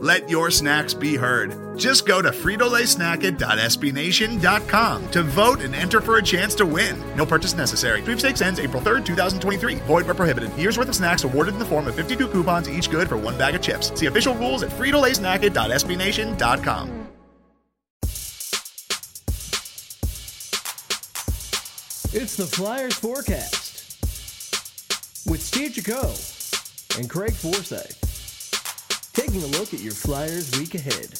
Let your snacks be heard. Just go to fritolaysnacket.sbnation.com to vote and enter for a chance to win. No purchase necessary. Sweepstakes ends April 3rd, 2023. Void where prohibited. Year's worth of snacks awarded in the form of 52 coupons, each good for one bag of chips. See official rules at fritolaysnacket.sbnation.com. It's the Flyers forecast with Steve Jaco and Craig Forsyth. Taking a look at your Flyers week ahead.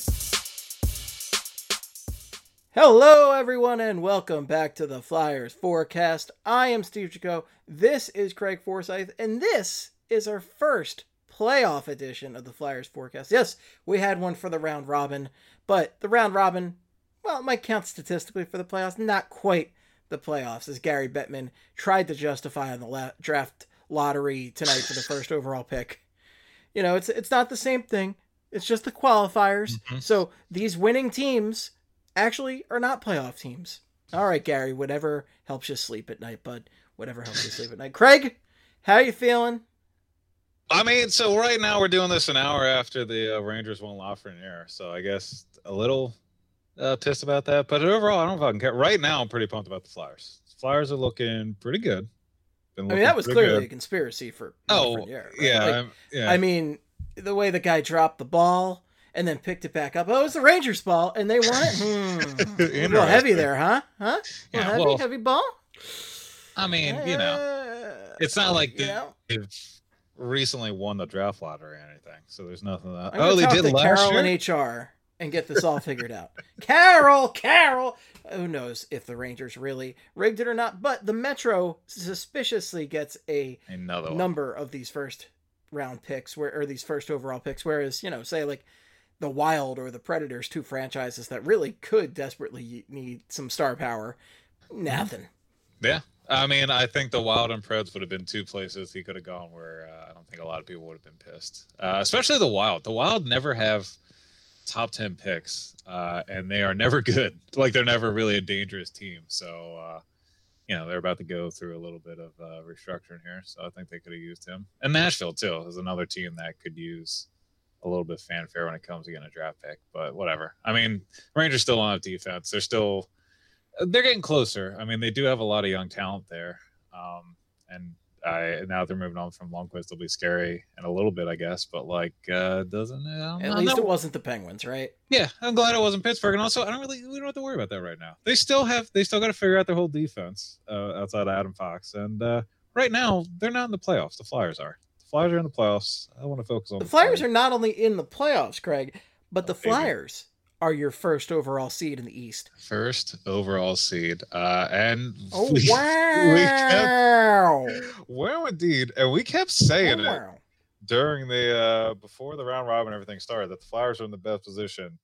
Hello, everyone, and welcome back to the Flyers forecast. I am Steve Jaco. This is Craig Forsyth, and this is our first playoff edition of the Flyers forecast. Yes, we had one for the round robin, but the round robin, well, it might count statistically for the playoffs, not quite the playoffs, as Gary Bettman tried to justify on the la- draft lottery tonight for the first overall pick. You know, it's it's not the same thing. It's just the qualifiers. Mm-hmm. So these winning teams actually are not playoff teams. All right, Gary, whatever helps you sleep at night, bud. Whatever helps you sleep at night. Craig, how you feeling? I mean, so right now we're doing this an hour after the uh, Rangers won Lafreniere, so I guess a little uh, pissed about that. But overall, I don't fucking care. Right now, I'm pretty pumped about the Flyers. Flyers are looking pretty good. Been I mean, that was pretty clearly a conspiracy for Oh, Lafreniere, right? yeah, Like, yeah. I mean, the way the guy dropped the ball and then picked it back up. Oh, it was the Rangers' ball, and they won it. Hmm. a little heavy there, huh? Huh? A Yeah, heavy, well, heavy ball. I mean, you know, Uh, it's not like you they- know. they've recently won the draft lottery or anything, so there's nothing. That, I'm gonna oh, they did to last Carol year. in HR and get this all figured out. Carol, Carol. Who knows if the Rangers really rigged it or not? But the Metro suspiciously gets a Another one. number of these first round picks, where or these first overall picks. Whereas you know, say like the Wild or the Predators, two franchises that really could desperately need some star power. Nothing. Yeah. I mean, I think the Wild and Preds would have been two places he could have gone where uh, I don't think a lot of people would have been pissed. Uh, especially the Wild. The Wild never have top 10 picks, uh, and they are never good. Like, they're never really a dangerous team. So, uh, you know, they're about to go through a little bit of uh, restructuring here. So I think they could have used him. And Nashville, too, is another team that could use a little bit of fanfare when it comes to getting a draft pick. But whatever. I mean, Rangers still on defense. They're still they're getting closer. I mean, they do have a lot of young talent there, um, and I now they're moving on from Lundqvist. They'll be scary in a little bit, I guess. But like, uh, doesn't it? At know. least it wasn't the Penguins, right? Yeah, I'm glad it wasn't Pittsburgh. And also, I don't really we don't have to worry about that right now. They still have they still got to figure out their whole defense uh, outside of Adam Fox, and uh, right now they're not in the playoffs. The Flyers are. The Flyers are in the playoffs. I want to focus on The Flyers are not only in the playoffs, Craig, but the Oh, baby. Flyers are your first overall seed in the East. first overall seed, uh, and Oh we- we kept- wow! Indeed, and we kept saying Oh, it during the uh before the round robin and everything started that the Flyers were in the best position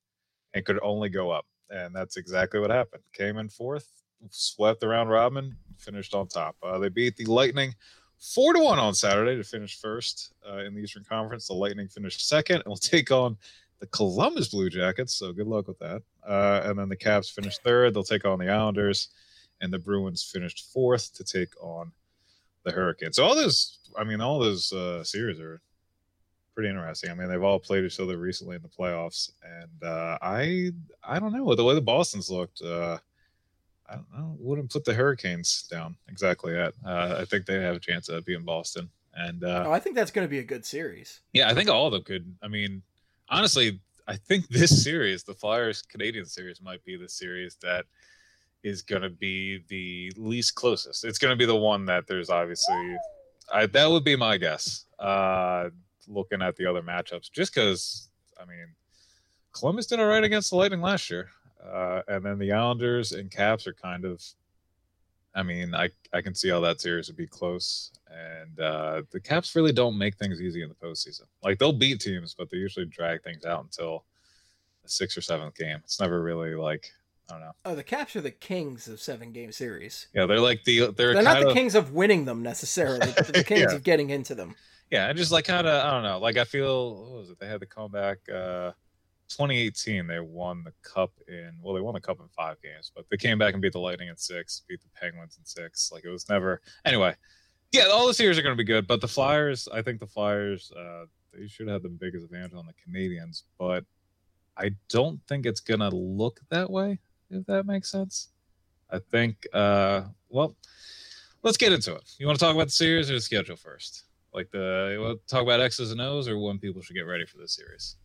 and could only go up, and that's exactly what happened. Came in fourth, swept the round robin, finished on top. Uh, they beat the Lightning four to one on Saturday to finish first uh, in the Eastern Conference. The Lightning finished second and will take on the Columbus Blue Jackets. So good luck with that. Uh, and then the Caps finished third. They'll take on the Islanders, and the Bruins finished fourth to take on the Hurricanes. So all those, I mean, all those uh, series are pretty interesting. I mean, they've all played each other recently in the playoffs, and uh, I, I don't know the way the Boston's looked. Uh, I don't know. Wouldn't put the Hurricanes down exactly yet. Uh, I think they have a chance of being Boston, and uh, Oh, I think that's going to be a good series. yeah, I think all of them could. I mean, honestly, I think this series, the Flyers Canadian series, might be the series that is going to be the least closest. It's going to be the one that there's obviously, I, that would be my guess. Uh, looking at the other matchups, just because, I mean, Columbus did all right against the Lightning last year, uh, and then the Islanders and Caps are kind of I mean, I I can see how that series would be close, and uh, the Caps really don't make things easy in the postseason. Like they'll beat teams, but they usually drag things out until the sixth or seventh game. It's never really like I don't know. Oh, the Caps are the kings of seven game series. Yeah, they're like the they're, They're not the of, kings of winning them necessarily, but the kings Yeah. of getting into them. Yeah, I just like kind of I don't know. Like I feel what was it? They had the comeback. Uh, 2018, they won the cup in well, they won the cup in five games, but they came back and beat the Lightning in six, beat the Penguins in six. Like it was never anyway. Yeah, all the series are going to be good, but the Flyers, I think the Flyers, uh, they should have the biggest advantage on the Canadiens, but I don't think it's going to look that way. If that makes sense, I think. uh Well, let's get into it. You want to talk about the series or the schedule first? Like the talk about X's and O's or when people should get ready for this series?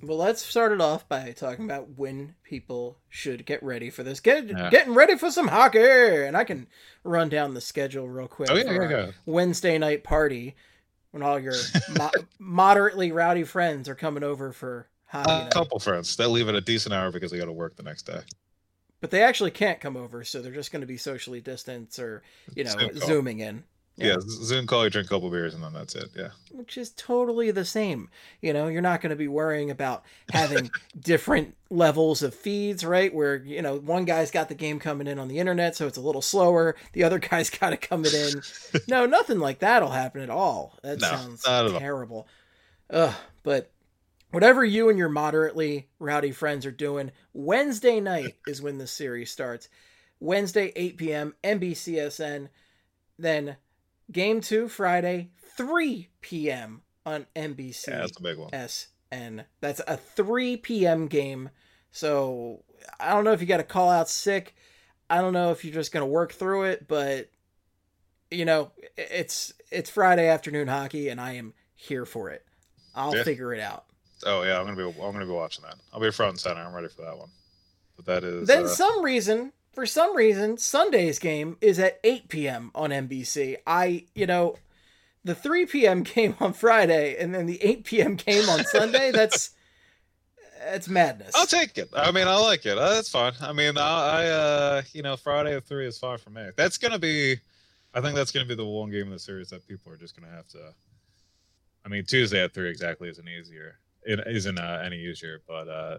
Well, let's start it off by talking about when people should get ready for this. Get Yeah. getting ready for some hockey, and I can run down the schedule real quick. Oh yeah, for yeah. Wednesday night party when all your mo- moderately rowdy friends are coming over for hockey A night. couple friends that leave at a decent hour because they got to work the next day. But they actually can't come over, so they're just going to be socially distanced or you know Zoom zooming in. Yeah, Zoom call, you drink a couple beers, and then that's it. Yeah, which is totally the same. You know, you're not going to be worrying about having different levels of feeds, right? Where, you know, one guy's got the game coming in on the internet, so it's a little slower. The other guy's got to come it coming in. No, nothing like that'll happen at all. That No, sounds not at all. terrible. Ugh, but whatever you and your moderately rowdy friends are doing, Wednesday night is when the series starts. Wednesday, 8 p.m., NBCSN. Then game two, Friday, 3 p.m. on NBC. yeah, that's a big one. SN. That's a 3 p.m. game. So I don't know if you got to call out sick. I don't know if you're just going to work through it, but you know, it's it's Friday afternoon hockey and I am here for it. I'll Yeah. figure it out. Oh yeah, I'm gonna be I'm gonna be watching that. I'll be front and center. I'm ready for that one. But that is Then uh, some reason, for some reason, Sunday's game is at 8 p.m. on NBC. I, you know, the 3 p.m. game on Friday and then the 8 p.m. game on Sunday, that's that's madness. I'll take it. I mean, I like it. Uh, that's fine. I mean, I, I uh, you know, Friday at three is fine for me. That's gonna be, I think that's gonna be the one game in the series that people are just gonna have to. I mean, Tuesday at three exactly isn't easier. It isn't uh, any easier, but uh,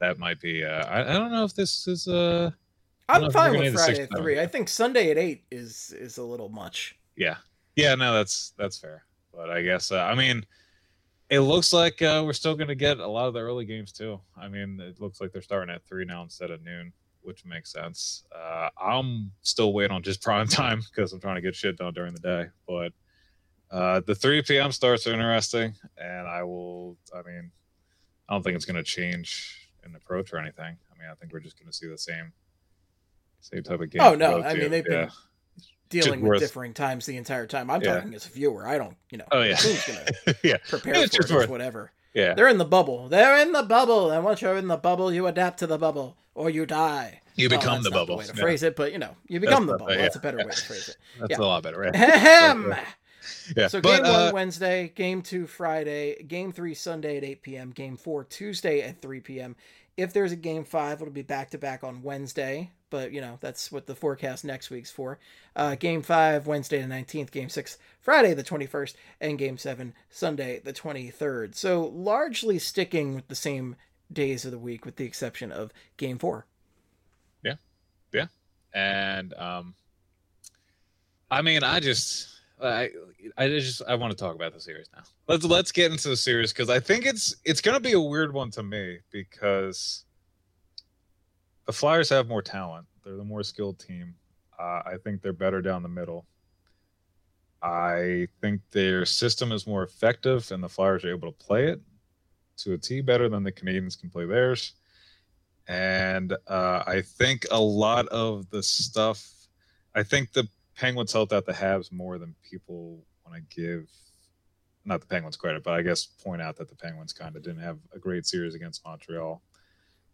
that might be. Uh, I, I don't know if this is. Uh, I don't know I'm fine with need the six Friday at 3. I think Sunday at 8 is is a little much. yeah, yeah. No, that's that's fair. But I guess uh, I mean, it looks like uh, we're still gonna get a lot of the early games too. I mean, it looks like they're starting at three now instead of noon, which makes sense. Uh, I'm still waiting on just prime time because I'm trying to get shit done during the day. But uh, the 3 p.m. starts are interesting, and I will. I mean, I don't think it's gonna change in approach or anything. I mean, I think we're just gonna see the same same type of game. Oh no, I to. mean they've been Yeah. dealing with worth- differing times the entire time. I'm Yeah. talking as a viewer. I don't, you know, Oh yeah, who's gonna yeah, prepare It's for just it worth- whatever. yeah. They're in the bubble. They're in the bubble. And once you're in the bubble, you adapt to the bubble or you die. You Well, become that's the not bubble. way to Yeah. phrase it, but you know, you become the bubble. That's a better way to phrase it. That's a lot better, right? Ahem. Yeah. So but, game one uh, Wednesday, game two Friday, game three Sunday at 8 p.m., game four Tuesday at 3 p.m. If there's a game five, it'll be back to back on Wednesday, but you know that's what the forecast next week's for. Uh, game five Wednesday the 19th, game six Friday the 21st, and game seven Sunday the 23rd. So largely sticking with the same days of the week, with the exception of game four. Yeah, yeah, and um, I mean, I just, I, I just, I want to talk about the series now. Let's let's get into the series because I think it's it's gonna be a weird one to me because the Flyers have more talent. They're the more skilled team. Uh, I think they're better down the middle. I think their system is more effective, and the Flyers are able to play it to a T better than the Canadiens can play theirs. And uh, I think a lot of the stuff, I think the Penguins helped out the Habs more than people want to give, not the Penguins credit, but I guess point out that the Penguins kind of didn't have a great series against Montreal.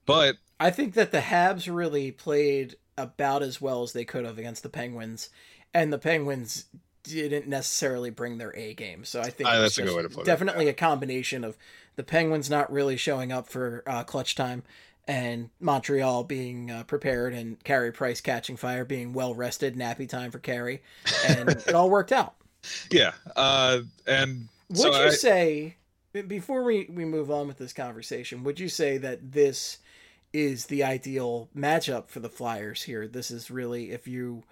But I think that the Habs really played about as well as they could have against the Penguins, and the Penguins didn't necessarily bring their A game. So I think it was that's a good way to put it, definitely a combination of the Penguins not really showing up for uh, clutch time, and Montreal being uh, prepared and Carey Price catching fire, being well rested, nappy time for Carey, and it all worked out. Yeah, uh, and would so you I- say before we we move on with this conversation? Would you say that this is the ideal matchup for the Flyers here? This is really if you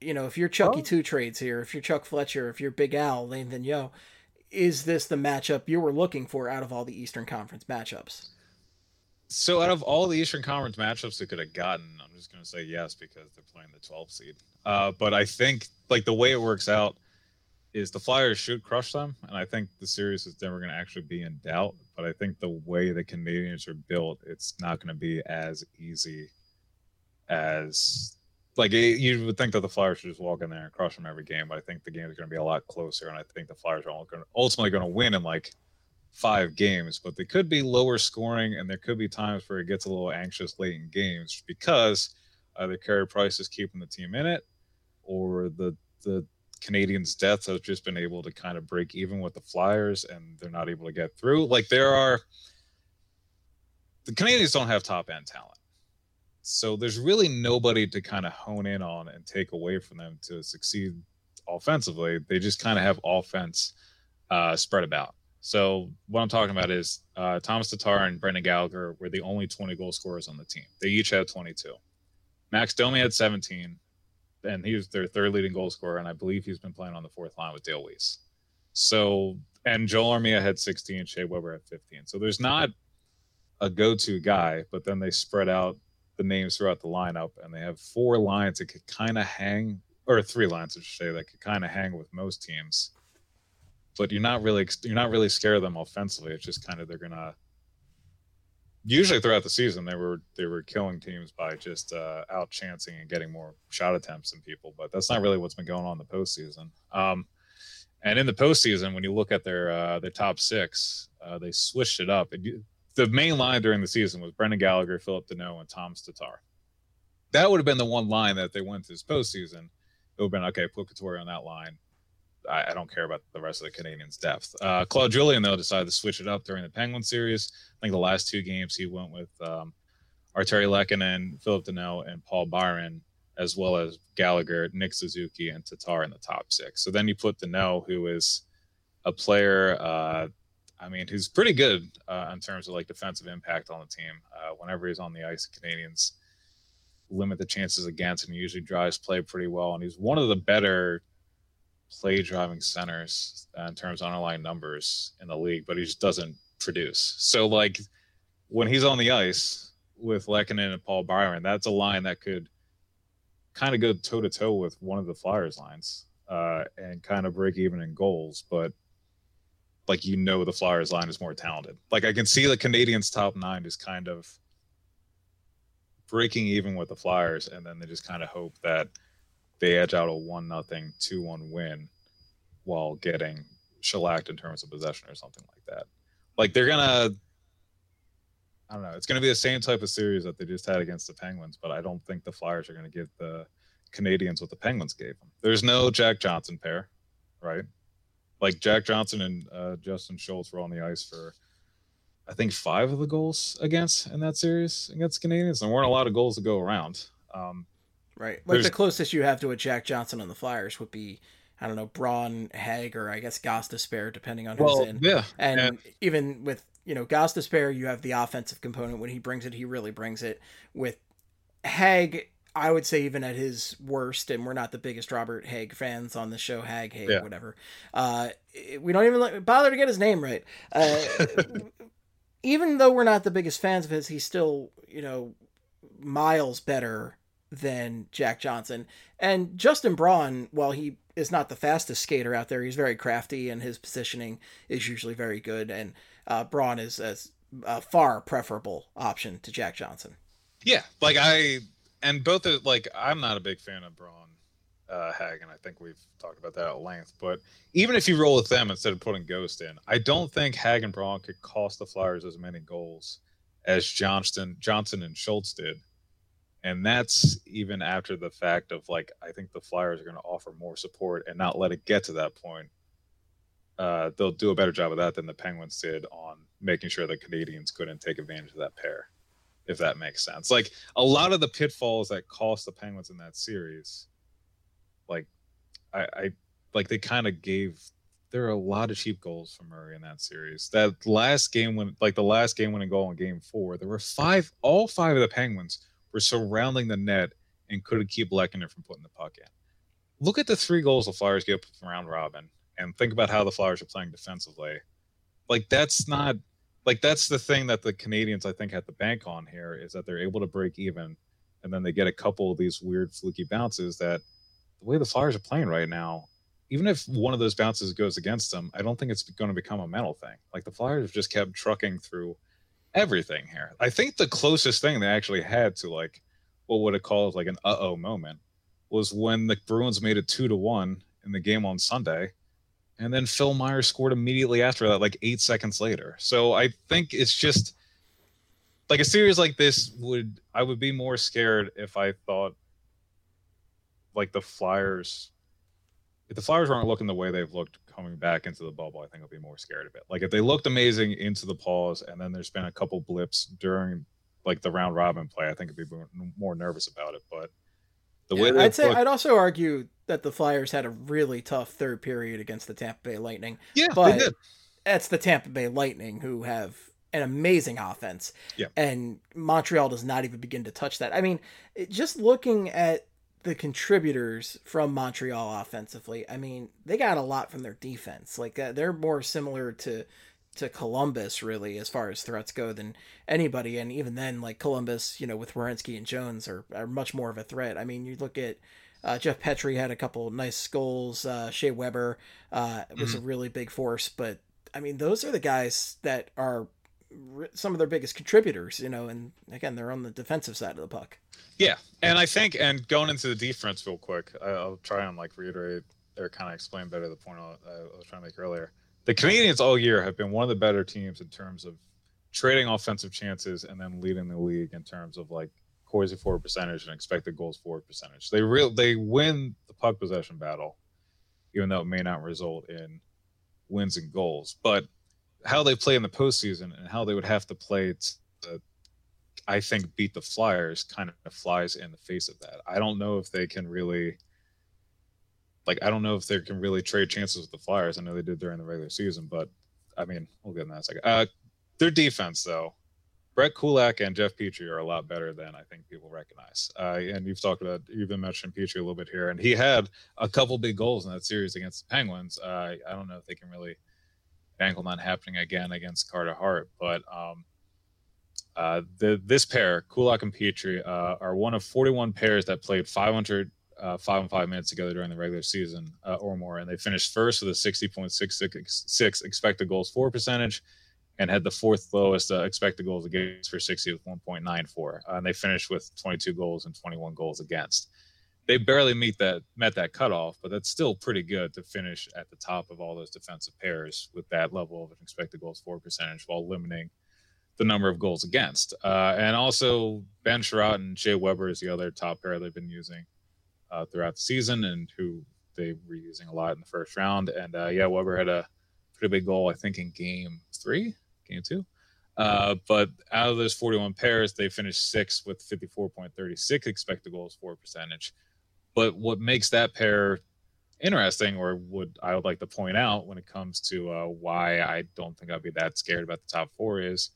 you know if you're Chucky Oh. Two Trades here, if you're Chuck Fletcher, if you're Big Al, Alain Vigneault, is this the matchup you were looking for out of all the Eastern Conference matchups? So out of all the Eastern Conference matchups they could have gotten, I'm just going to say yes because they're playing the 12 seed. Uh, but I think like the way it works out is the Flyers should crush them, and I think the series is never going to actually be in doubt. But I think the way the Canadiens are built, it's not going to be as easy as like it, you would think that the Flyers should just walk in there and crush them every game. But I think the game is going to be a lot closer, and I think the Flyers are ultimately going to win in like five games, but they could be lower scoring, and there could be times where it gets a little anxious late in games because either Carey Price is keeping the team in it, or the the Canadiens' depth has just been able to kind of break even with the Flyers, and they're not able to get through. Like there are, the Canadiens don't have top end talent, so there's really nobody to kind of hone in on and take away from them to succeed offensively. They just kind of have offense uh, spread about. So what I'm talking about is uh, Thomas Tatar and Brendan Gallagher were the only 20 goal scorers on the team. They each had 22. Max Domi had 17, and he was their third leading goal scorer, and I believe he's been playing on the fourth line with Dale Weise. So and Joel Armia had 16, Shea Weber had 15. So there's not a go-to guy, but then they spread out the names throughout the lineup, and they have four lines that could kind of hang, or three lines, I should say, that could kind of hang with most teams but you're not really you're not really scared of them offensively. It's just kind of they're gonna. Usually throughout the season, they were they were killing teams by just uh, out chancing and getting more shot attempts than people, but that's not really what's been going on in the postseason. Um, and in the postseason, when you look at their uh, their top six, uh, they switched it up. You, the main line during the season was Brendan Gallagher, Philip Danault, and Tom Tatar. That would have been the one line that they went to this postseason. It would have been okay. Put Couture on that line. I, I don't care about the rest of the Canadiens' depth. Uh, Claude Julien though decided to switch it up during the Penguin series. I think the last two games he went with um, Arturi Lehkonen, Philip Danault, and Paul Byron, as well as Gallagher, Nick Suzuki, and Tatar in the top six. So then you put Danault, who is a player. Uh, I mean, who's pretty good uh, in terms of like defensive impact on the team. Uh, whenever he's on the ice, the Canadiens limit the chances against, and he usually drives play pretty well. And he's one of the better play driving centers uh, in terms of underlying numbers in the league, but he just doesn't produce. So like when he's on the ice with Lehkonen and Paul Byron, that's a line that could kind of go toe to toe with one of the Flyers lines uh, and kind of break even in goals. But like you know, the Flyers line is more talented. Like I can see the Canadiens top nine is kind of breaking even with the Flyers, and then they just kind of hope that they edge out a one nothing two one win while getting shellacked in terms of possession or something like that. Like they're gonna I don't know, it's gonna be the same type of series that they just had against the Penguins, but I don't think the Flyers are gonna give the Canadiens what the Penguins gave them. There's no Jack Johnson pair, right? Like Jack Johnson and uh, Justin Schultz were on the ice for I think five of the goals against in that series against Canadiens. There weren't a lot of goals to go around. Um, Right. Like the closest you have to a Jack Johnson on the Flyers would be, I don't know, Braun, Hag, or I guess Gostisbehere, depending on who's in. yeah, And, even with, you know, Gostisbehere, you have the offensive component. When he brings it, he really brings it. With Hag, I would say even at his worst, and we're not the biggest Robert Haig fans on the show, Hag, Haig, Yeah. whatever. Uh, we don't even bother to get his name right. Uh, even though we're not the biggest fans of his, he's still, you know, miles better than Jack Johnson. And Justin Braun, while he is not the fastest skater out there, he's very crafty and his positioning is usually very good. And uh, Braun is a far preferable option to Jack Johnson. Yeah, like I and both are like I'm not a big fan of Braun uh, Hag, and I think we've talked about that at length. But even if you roll with them instead of putting Ghost in, I don't think Hag and Braun could cost the Flyers as many goals as Johnston, Johnson, and Schultz did. And that's even after the fact of like I think the Flyers are going to offer more support and not let it get to that point. Uh, they'll do a better job of that than the Penguins did on making sure the Canadiens couldn't take advantage of that pair if that makes sense. Like a lot of the pitfalls that cost the Penguins in that series, like I, I like they kind of gave there are a lot of cheap goals from Murray in that series. That last game when like the last game winning goal in game four, there were five all five of the Penguins were surrounding the net and couldn't keep Lehkonen from putting the puck in. Look at the three goals the Flyers get from round robin and think about how the Flyers are playing defensively. Like that's not like that's the thing that the Canadiens I think have to bank on here is that they're able to break even and then they get a couple of these weird fluky bounces that the way the Flyers are playing right now, even if one of those bounces goes against them, I don't think it's going to become a mental thing. Like the Flyers have just kept trucking through everything here. I think the closest thing they actually had to like what would have called like an uh oh moment was when the Bruins made it two to one in the game on Sunday. And then Phil Myers scored immediately after that, like eight seconds later. So I think it's just like a series like this would I would be more scared if I thought like the Flyers if the Flyers weren't looking the way they've looked coming back into the bubble, I think I'll be more scared of it. Like if they looked amazing into the pause and then there's been a couple blips during like the round robin play, I think I'd be more nervous about it. But the yeah, way I'd say looked... I'd also argue that the Flyers had a really tough third period against the Tampa Bay Lightning. Yeah, but that's the Tampa Bay Lightning who have an amazing offense. Yeah. And Montreal does not even begin to touch that. I mean, just looking at the contributors from Montreal offensively, I mean, they got a lot from their defense. Like uh, they're more similar to to Columbus really as far as threats go than anybody and even then like Columbus, you know, with Werenski and Jones are, are much more of a threat. I mean, you look at uh, Jeff Petry had a couple nice goals. Uh, Shea Weber uh, was mm-hmm. a really big force, but I mean, those are the guys that are some of their biggest contributors, you know, and again, they're on the defensive side of the puck. Yeah, and I think, and going into the defense real quick, I'll try and like reiterate or kind of explain better the point I was trying to make earlier. The Canadiens all year have been one of the better teams in terms of trading offensive chances and then leading the league in terms of like Corsi forward percentage and expected goals for percentage. They real they win the puck possession battle, even though it may not result in wins and goals. But how they play in the postseason and how they would have to play to, I think, beat the Flyers kind of flies in the face of that. I don't know if they can really, like, I don't know if they can really trade chances with the Flyers. I know they did during the regular season, but I mean, we'll get in that a second. Uh, their defense, though, Brett Kulak and Jeff Petry are a lot better than I think people recognize. Uh, and you've talked about, you've been mentioning Petry a little bit here, and he had a couple big goals in that series against the Penguins. Uh, I don't know if they can really on that happening again against Carter Hart, but um, uh, the this pair, Kulak and Petry, uh, are one of 41 pairs that played 500 uh, five and five minutes together during the regular season uh, or more, and they finished first with a 60.66 expected goals for percentage and had the fourth lowest uh, expected goals against for 60 with 1.94. Uh, and they finished with 22 goals and 21 goals against. They barely meet that met that cutoff, but that's still pretty good to finish at the top of all those defensive pairs with that level of an expected goals for percentage while limiting the number of goals against. Uh, and also Ben Chiarot and Jay Weber is the other top pair they've been using uh, throughout the season and who they were using a lot in the first round. And uh, yeah, Weber had a pretty big goal, I think, in game three game two. Uh, but out of those 41 pairs, they finished sixth with 54.36 expected goals for percentage. But what makes that pair interesting, or what I would like to point out when it comes to uh, why I don't think I'd be that scared about the top four, is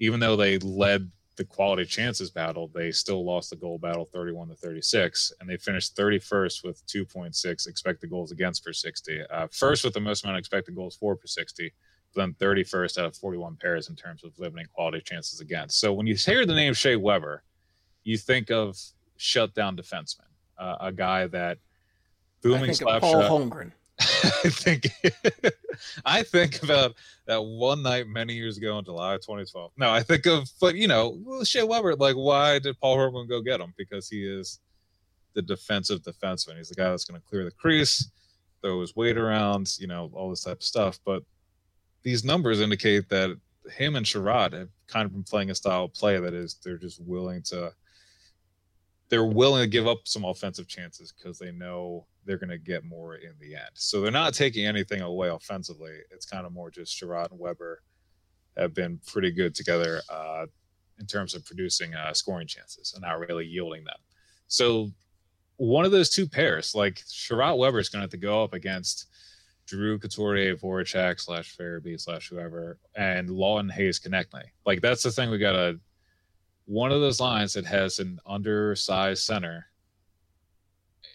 even though they led the quality chances battle, they still lost the goal battle 31 to 36, and they finished 31st with 2.6 expected goals against per 60. Uh, first with the most amount of expected goals for per 60, then 31st out of 41 pairs in terms of limiting quality chances against. So when you hear the name Shea Weber, you think of shutdown defenseman, uh, a guy that booming slap Paul shot. Holmgren. I think I think about that one night many years ago in July 2012. No, I think of but you know Shea Weber. Like, why did Paul Holmgren go get him? Because he is the defensive defenseman. He's the guy that's going to clear the crease, throw his weight around, you know, all this type of stuff. But these numbers indicate that him and Chiarot have kind of been playing a style of play that is they're just willing to they're willing to give up some offensive chances because they know they're going to get more in the end. So they're not taking anything away offensively. It's kind of more just Chiarot and Weber have been pretty good together. Uh, in terms of producing uh, scoring chances and not really yielding them. So one of those two pairs, like Sherratt Weber is going to have to go up against Drew Couturier, Voracek slash Farabee slash whoever, and Lawton Hayes Konecny. Like that's the thing we got to. One of those lines that has an undersized center,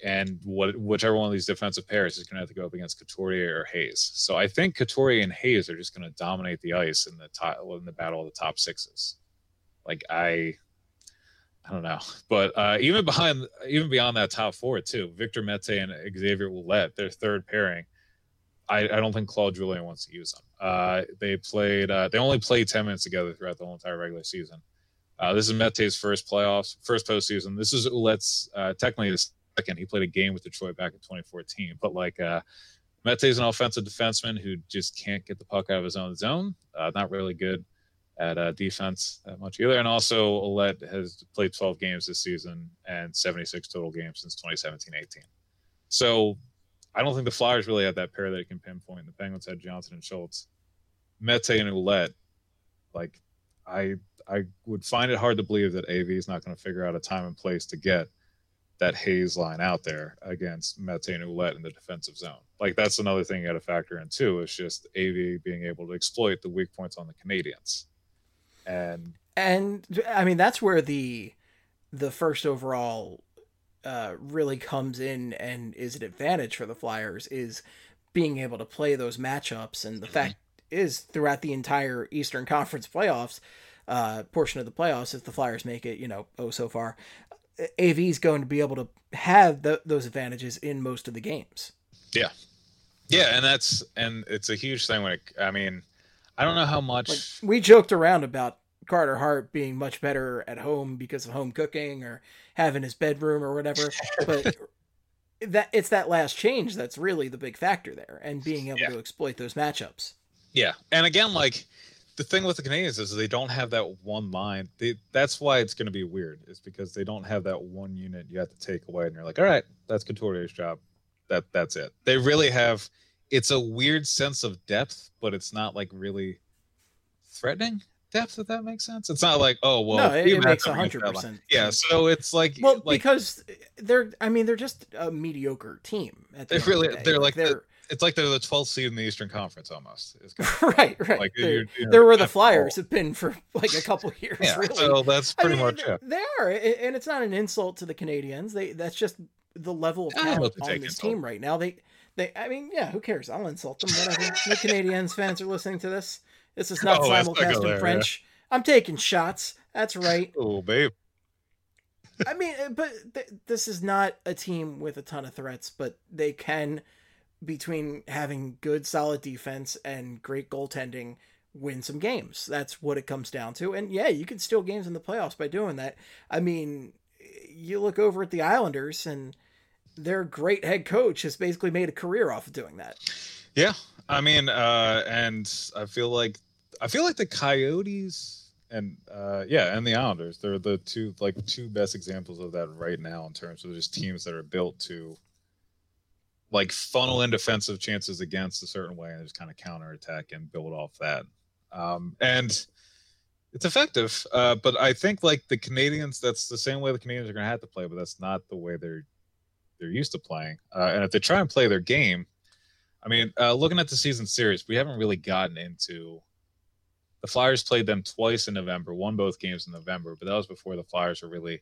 and what whichever one of these defensive pairs is going to have to go up against Couturier or Hayes. So I think Couturier and Hayes are just going to dominate the ice in the top in the battle of the top sixes. Like I, I don't know, but uh, even behind, even beyond that top four too, Victor Mete and Xavier Ouellet, their third pairing. I, I don't think Claude Julien wants to use them. Uh, they played, uh, they only played ten minutes together throughout the whole entire regular season. Uh, this is Mete's first playoffs, first postseason. This is Ouellet's uh, technically the second. He played a game with Detroit back in 2014, but like uh, Mete's an offensive defenseman who just can't get the puck out of his own zone. Uh, not really good at uh, defense that much either. And also, Ouellet has played 12 games this season and 76 total games since 2017-18. So I don't think the Flyers really have that pair that it can pinpoint. The Penguins had Johnson and Schultz. Mete and Ouellet, like I I would find it hard to believe that AV is not going to figure out a time and place to get that Hayes line out there against Mete and Ouellet in the defensive zone. Like that's another thing you got to factor in too. Is just AV being able to exploit the weak points on the Canadiens, and and I mean that's where the the first overall uh, really comes in and is an advantage for the Flyers is being able to play those matchups and the mm-hmm. fact is throughout the entire Eastern Conference playoffs uh, portion of the playoffs if the Flyers make it you know oh so far AV is going to be able to have the, those advantages in most of the games. Yeah, yeah, and that's and it's a huge thing when it, I mean I don't know how much like, we joked around about Carter Hart being much better at home because of home cooking or having his bedroom or whatever, but that it's that last change that's really the big factor there and being able yeah. to exploit those matchups. Yeah. And again like the thing with the Canadiens is they don't have that one line. They, that's why it's going to be weird. Is because they don't have that one unit you have to take away, and you're like, all right, that's Couturier's job. That that's it. They really have it's a weird sense of depth, but it's not like really threatening depth. If that makes sense, it's not like oh well, no, it, it makes hundred percent. Yeah, so it's like well like, because they're I mean they're just a mediocre team. At the they really the they're like, like they're. It's like they're the 12th seed in the Eastern Conference almost. right, right. Like they're, they're where the Flyers have been for like a couple years. yeah, really. so that's pretty I mean, much it. They are, and it's not an insult to the Canadiens. They that's just the level of talent on this insult. team right now. They they, I mean, yeah, who cares? I'll insult them. Whatever. the Canadiens fans are listening to this. This is not oh, simulcast in French. Yeah. I'm taking shots. That's right. Oh, babe. I mean, uh, but th- this is not a team with a ton of threats, but they can, between having good, solid defense and great goaltending, win some games. That's what it comes down to. And yeah, you can steal games in the playoffs by doing that. I mean, you look over at the Islanders and their great head coach has basically made a career off of doing that. Yeah, I mean, uh, and I feel like I feel like the Coyotes and uh, yeah, and the Islanders they're the two like two best examples of that right now in terms of just teams that are built to like funnel in defensive chances against a certain way and just kind of counterattack and build off that. Um, and it's effective. Uh, but I think like the Canadiens, that's the same way the Canadiens are going to have to play, but that's not the way they're they're used to playing. Uh, and if they try and play their game, I mean, uh, looking at the season series, we haven't really gotten into. The Flyers played them twice in November, won both games in November, but that was before the Flyers were really.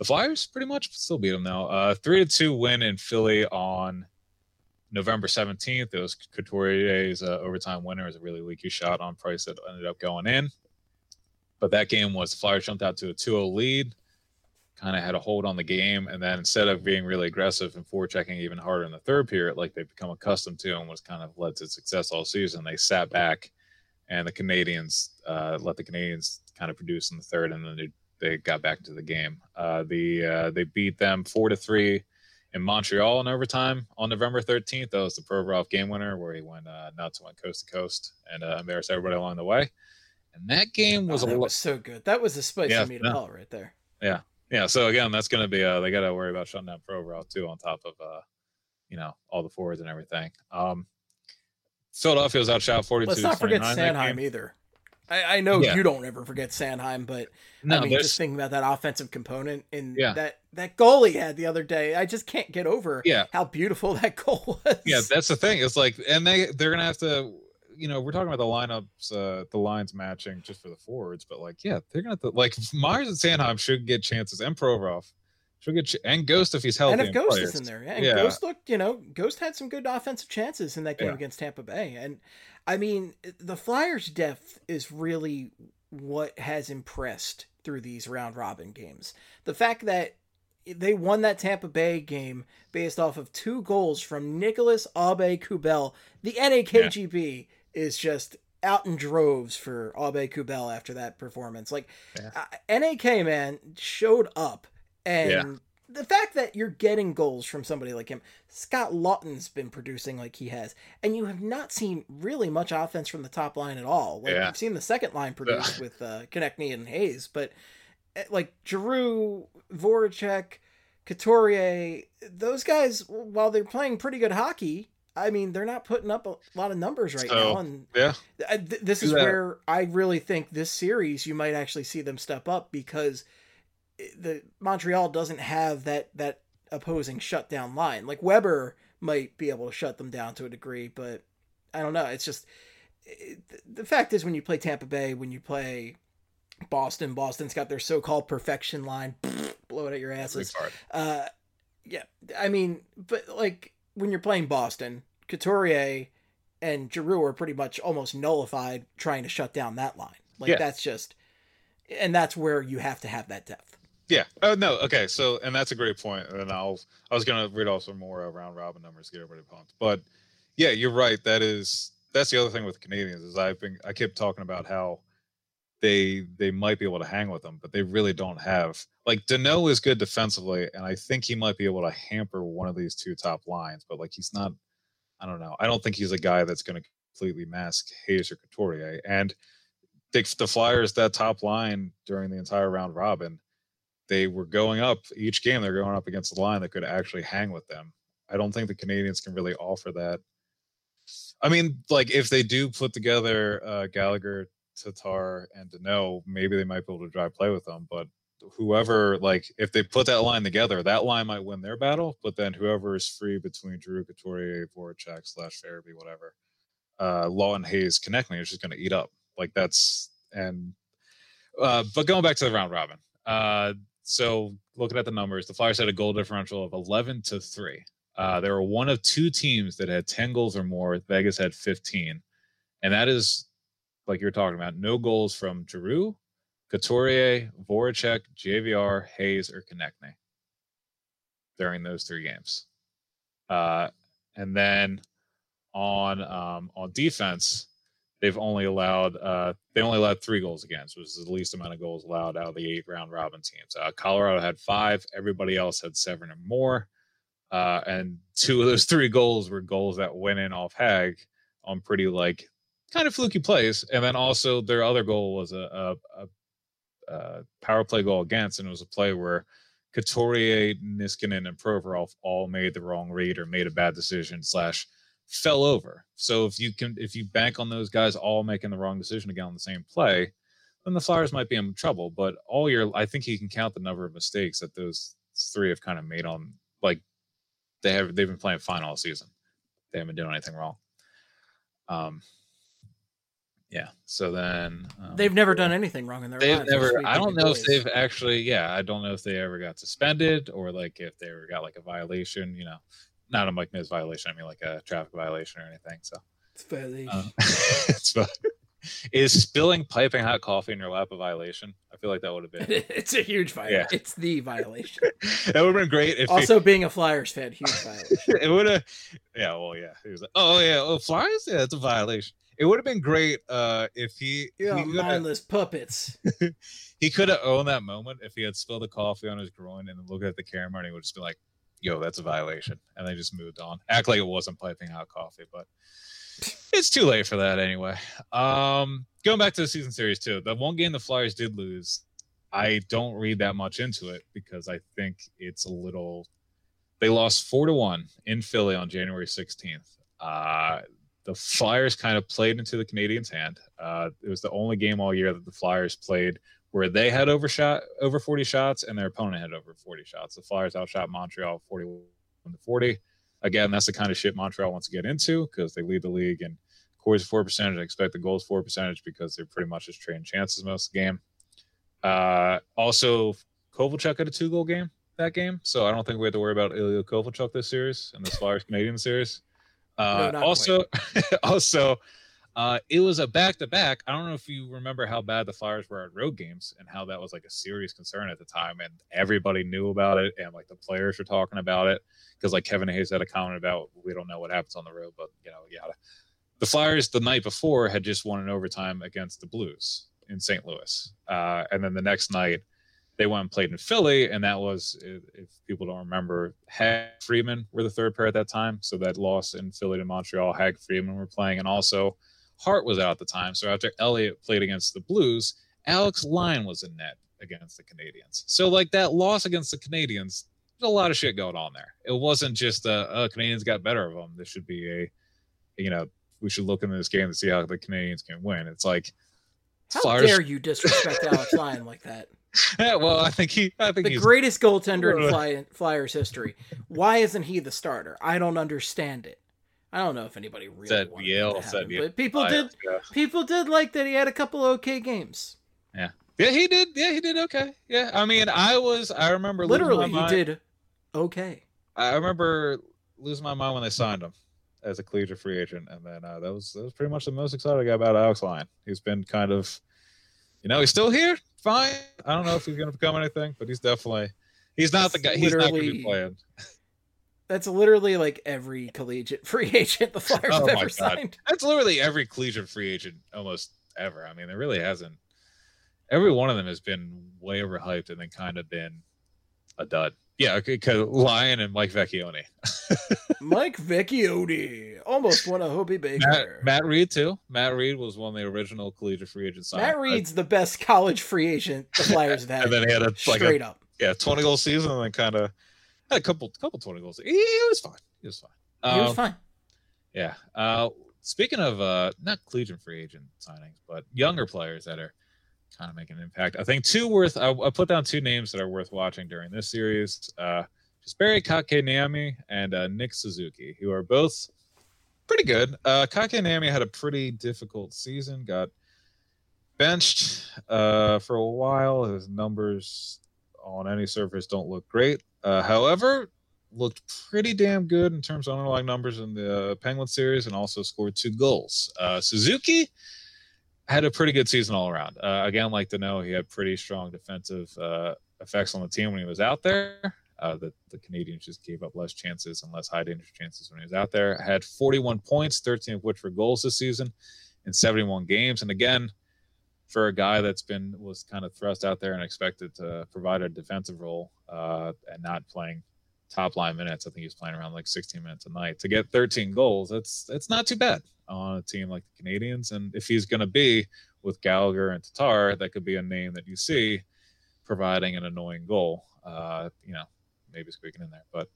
The Flyers pretty much still beat them now. Uh, three to two win in Philly on November seventeenth. It was Couturier's uh, overtime winner. It was a really leaky shot on Price that ended up going in. But that game was the Flyers jumped out to a 2-0 lead kind of had a hold on the game. And then instead of being really aggressive and forechecking even harder in the third period, like they've become accustomed to and was kind of led to success all season, they sat back and the Canadiens uh, let the Canadiens kind of produce in the third, and then they, they got back to the game. Uh, the uh, they beat them four to three in Montreal in overtime on November 13th. That was the Provorov game winner where he went uh, nuts, went coast to coast, and uh, embarrassed everybody along the way. And that game was oh, that was so good. That was the spicy yeah, meatball yeah. right there. Yeah, yeah, so again, that's going to be uh, they got to worry about shutting down Provorov too, on top of uh, you know all the forwards and everything. Um, Philadelphia was outshot forty-two. Let's not forget Sanheim either. I, I know Yeah. you don't ever forget Sanheim, but No, I mean, there's just thinking about that offensive component and Yeah. that that goal he had the other day, I just can't get over yeah, how beautiful that goal was. yeah. That's the thing. It's like, and they they're gonna have to. You know, we're talking about the lineups, uh, the lines matching just for the forwards, but like, yeah, they're gonna have to, like Myers and Sanheim should get chances, and Provorov should get, and Ghost if he's healthy. and if Ghost plays. is in there, yeah, and Yeah. Ghost looked, you know, Ghost had some good offensive chances in that game Yeah. against Tampa Bay, and I mean, the Flyers' depth is really what has impressed through these round robin games. The fact that they won that Tampa Bay game based off of two goals from Nicholas Aubé-Kubel. The NAKGB is just out in droves for Aubé-Kubel after that performance. Like Yeah. uh, NAK man showed up and Yeah. the fact that you're getting goals from somebody like him, Scott Lawton's been producing like he has, and you have not seen really much offense from the top line at all. Like Yeah. you've seen the second line produce with uh, Konecny and Hayes, but eh, like Giroux, Voracek, Couturier, those guys, while they're playing pretty good hockey, I mean, they're not putting up a lot of numbers right So, now, and Yeah, th- this is that. where I really think this series you might actually see them step up because the Montreal doesn't have that that opposing shutdown line. Like Weber might be able to shut them down to a degree, but I don't know. It's just it, the fact is when you play Tampa Bay, when you play Boston, Boston's got their so-called perfection line, blow it at your asses. Uh, yeah, I mean, but like when you're playing Boston, Couturier and Giroux are pretty much almost nullified trying to shut down that line. Like Yeah. that's just, and that's where you have to have that depth. Yeah. Oh no. Okay. So, and that's a great point. And I'll. I was gonna read off some more round robin numbers get everybody pumped. But yeah, you're right. That is that's the other thing with Canadiens is I've been I kept talking about how they they might be able to hang with them, but they really don't have like Danault is good defensively, and I think he might be able to hamper one of these two top lines. But like he's not. I don't know. I don't think he's a guy that's going to completely mask Hayes or Couturier. And the, the Flyers that top line during the entire round robin they were going up each game they're going up against a line that could actually hang with them. I don't think the canadiens can really offer that. I mean like if they do put together uh, gallagher tatar and Danault, maybe they might be able to drive play with them but whoever like if they put that line together that line might win their battle but then whoever is free between drew couturier voracek slash Farabee, whatever uh lawton hayes Konecny is just going to eat up. Like that's and uh but going back to the round robin uh so looking at the numbers, the Flyers had a goal differential of 11 to 3. Uh, they were one of two teams that had 10 goals or more. Vegas had 15. And that is, like you're talking about, no goals from Giroux, Couturier, Voracek, JVR, Hayes, or Konecny during those three games. Uh, and then on um, on defense, they've only allowed uh, they only allowed three goals against, which is the least amount of goals allowed out of the eight round robin teams. Uh, Colorado had five, everybody else had seven or more, uh, and two of those three goals were goals that went in off Hag on pretty like kind of fluky plays, and then also their other goal was a, a, a, a power play goal against, and it was a play where. Couturier, Niskanen, and Provorov all made the wrong read or made a bad decision slash fell over. So if you can if you bank on those guys all making the wrong decision again on the same play, then the Flyers might be in trouble. But all year, I think you can count the number of mistakes that those three have kind of made on like they have they've been playing fine all season. They haven't been doing anything wrong. Um yeah. So then um, They've never done anything wrong in their They've lives. Never. I don't know if they've actually. Yeah, I don't know if they ever got suspended or like if they ever got like a violation. You know, not a Mike Miz violation. I mean like a traffic violation or anything. So, It's fairly- uh, it's is spilling piping hot coffee in your lap a violation? I feel like that would have been. it's a huge violation. Yeah. It's the violation. that would have been great if also, being a Flyers fan, huge violation. it, would have. Yeah. Well, yeah. He was like, oh yeah, oh flyers. Yeah, it's a violation. It would have been great uh, if he Yeah, he mindless puppets. he could have owned that moment if he had spilled the coffee on his groin and then looked at the camera and he would just be like, yo, that's a violation. And they just moved on. Act like it wasn't piping hot coffee, but it's too late for that anyway. Um, going back to the season series too, the one game the Flyers did lose, I don't read that much into it because I think it's a little they lost four to one in Philly on January 16th. Uh the Flyers kind of played into the Canadiens' hand. Uh, it was the only game all year that the Flyers played where they had overshot over 40 shots and their opponent had over 40 shots. The Flyers outshot Montreal 41 to 40. Again, that's the kind of shit Montreal wants to get into because they lead the league and Corsi four percentage. I expect the goals four percentage because they're pretty much just trading chances most of the game. Uh, also, Kovalchuk had a two goal game that game, so I don't think we have to worry about Ilya Kovalchuk this series and this Flyers Canadian series. Uh, no, also, also, uh, it was a back to back. I don't know if you remember how bad the Flyers were at road games and how that was like a serious concern at the time, and everybody knew about it, and like the players were talking about it because like Kevin Hayes had a comment about we don't know what happens on the road, but you know, yada. The Flyers the night before had just won in overtime against the Blues in St. Louis, uh, and then the next night they went and played in Philly, and that was, if people don't remember, Hagg Freeman were the third pair at that time. So that loss in Philly to Montreal, Hagg Freeman were playing, and also Hart was out at the time. So after Elliott played against the Blues, Alex Lyon was in net against the Canadiens. So like that loss against the Canadiens, there's a lot of shit going on there. It wasn't just uh, oh, Canadiens got better of them. This should be a, you know, we should look into this game to see how the Canadiens can win. It's like, how Flyers... dare you disrespect Alex Lyon like that? yeah, well, I think he. I think the greatest goaltender in Fly, Flyers history. Why isn't he the starter? I don't understand it. I don't know if anybody really said Yale said but people did. Yeah. People did like that. He had a couple okay games. Yeah, yeah, he did. Yeah, he did okay. Yeah, I mean, I was. I remember literally he did okay. I remember losing my mind when they signed him as a collegiate free agent, and then uh, that was that was pretty much the most excited I got about Alex Lyon. He's been kind of, you know, he's still here fine. I don't know if he's going to become anything, but he's definitely he's not the guy. He's not going to be playing. That's literally like every collegiate free agent the Flyers oh have ever God. signed. That's literally every collegiate free agent almost ever. I mean, there really hasn't. Every one of them has been way overhyped and then kind of been a dud. Yeah, because Lyon and Mike Vecchione. Mike Vecchione almost won a Hobey Baker. Matt, Matt, Read too. Matt Read was one of the original collegiate free agents. Matt Read's the best college free agent the Flyers have had. and then he had a straight a, up, Yeah, twenty goal season, and then kind of had a couple couple twenty goals. He, he was fine. He was fine. Um, he was um, fine. Yeah. Uh, speaking of uh, not collegiate free agent signings, but younger players that are kind of making an impact. I think two worth. I, I put down two names that are worth watching during this series. Uh, Kake Kotkaniemi and uh, Nick Suzuki, who are both pretty good. Uh, Kotkaniemi had a pretty difficult season. Got benched uh, for a while. His numbers on any surface don't look great. Uh, however, looked pretty damn good in terms of underlying numbers in the uh, Penguin series, and also scored two goals. Uh, Suzuki had a pretty good season all around. Uh, again, like to know he had pretty strong defensive uh, effects on the team when he was out there. Uh, the, the Canadiens just gave up less chances and less high danger chances when he was out there. Had 41 points, 13 of which were goals this season in 71 games. And again, for a guy that's been was kind of thrust out there and expected to provide a defensive role uh, and not playing top line minutes. I think he's playing around like 16 minutes a night to get 13 goals. That's that's not too bad on a team like the Canadiens. And if he's going to be with Gallagher and Tatar, that could be a name that you see providing an annoying goal. Uh, you know, maybe squeaking in there, but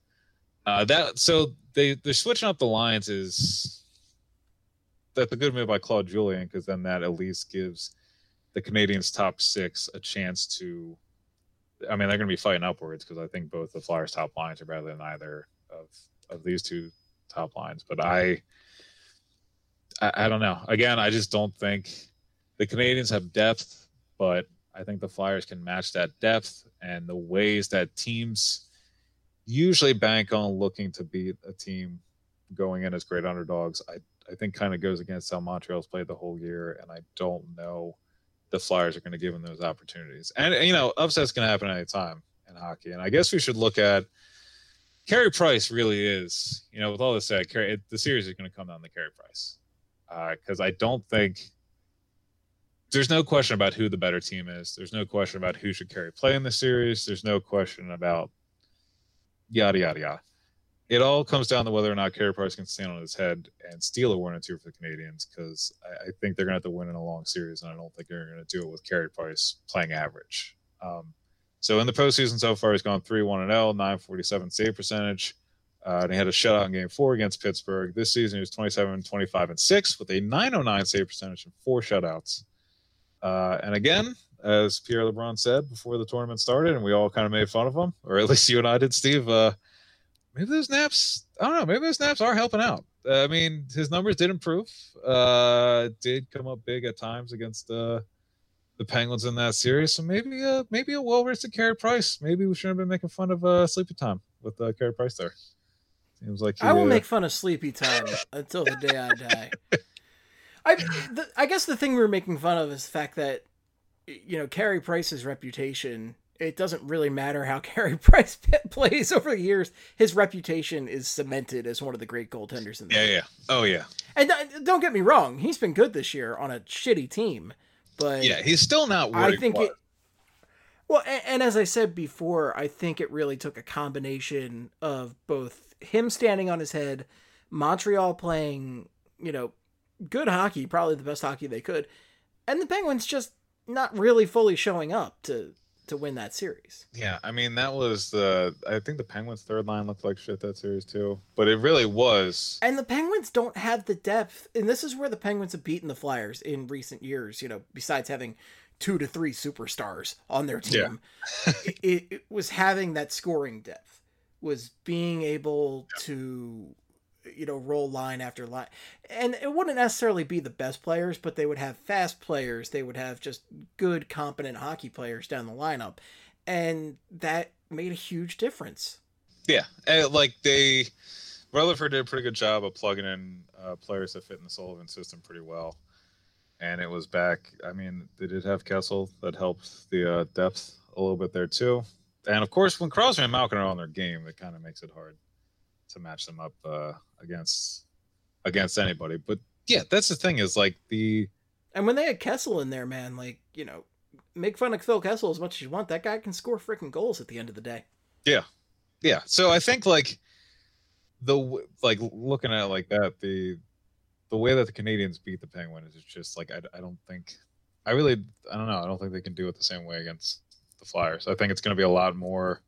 uh, that so they they're switching up the lines is that's a good move by Claude Julien because then that at least gives the Canadiens top six a chance to I mean, they're going to be fighting upwards because I think both the Flyers' top lines are better than either of of these two top lines. But I, I, I don't know. Again, I just don't think the Canadiens have depth, but I think the Flyers can match that depth and the ways that teams usually bank on looking to beat a team going in as great underdogs. I I think kind of goes against how Montreal's played the whole year, and I don't know the Flyers are going to give him those opportunities. And, you know, upsets can happen any time in hockey. And I guess we should look at Carey Price really is, you know, with all this said, Carey, the series is going to come down to Carey Price. Because uh, I don't think there's no question about who the better team is. There's no question about who should carry play in the series. There's no question about yada, yada, yada it all comes down to whether or not Carey Price can stand on his head and steal a one and two for the Canadiens because I, I, think they're going to have to win in a long series, and I don't think they're going to do it with Carey Price playing average. Um, so in the postseason so far, he's gone 3 1 and L, 947 save percentage, Uh, and he had a shutout in game four against Pittsburgh. This season, he was 27, 25, and 6 with a 909 save percentage and four shutouts. Uh, and again, as Pierre LeBrun said before the tournament started, and we all kind of made fun of him, or at least you and I did, Steve, uh, maybe those naps, I don't know, maybe those naps are helping out. Uh, I mean, his numbers did improve. Uh, did come up big at times against uh, the Penguins in that series. So maybe, uh, maybe a well rested Carey Price. Maybe we shouldn't have been making fun of uh, Sleepy Time with uh, Carey Price there. Seems like he, I will uh, make fun of Sleepy Time until the day I die. I, the, I guess the thing we were making fun of is the fact that, you know, Carey Price's reputation it doesn't really matter how Carey Price plays over the years. His reputation is cemented as one of the great goaltenders in the Yeah, yeah. Oh, yeah. And don't get me wrong, he's been good this year on a shitty team, but yeah, he's still not. I think it. Well, and, and as I said before, I think it really took a combination of both him standing on his head, Montreal playing, you know, good hockey, probably the best hockey they could, and the Penguins just not really fully showing up to to win that series. Yeah, I mean that was the I think the Penguins third line looked like shit that series too. But it really was. And the Penguins don't have the depth and this is where the Penguins have beaten the Flyers in recent years, you know, besides having two to three superstars on their team. Yeah. it, it, was having that scoring depth, was being able yeah. to you know roll line after line. And it wouldn't necessarily be the best players but they would have fast players. They would have just good competent hockey players down the lineup. And that made a huge difference. Yeah. And like they Rutherford did a pretty good job of plugging in uh, players that fit in the Sullivan system pretty well. And it was back I mean they did have Kessel that helped the uh, depth a little bit there too. And of course when Crosby and Malkin are on their game it kind of makes it hard to match them up uh, against against anybody. But yeah, that's the thing is like the and when they had Kessel in there, man, like you know, make fun of Phil Kessel as much as you want. That guy can score freaking goals at the end of the day. Yeah, yeah. So I think like the like looking at it like that, the the way that the Canadiens beat the Penguins is just like I, I don't think I really I don't know I don't think they can do it the same way against the Flyers. I think it's going to be a lot more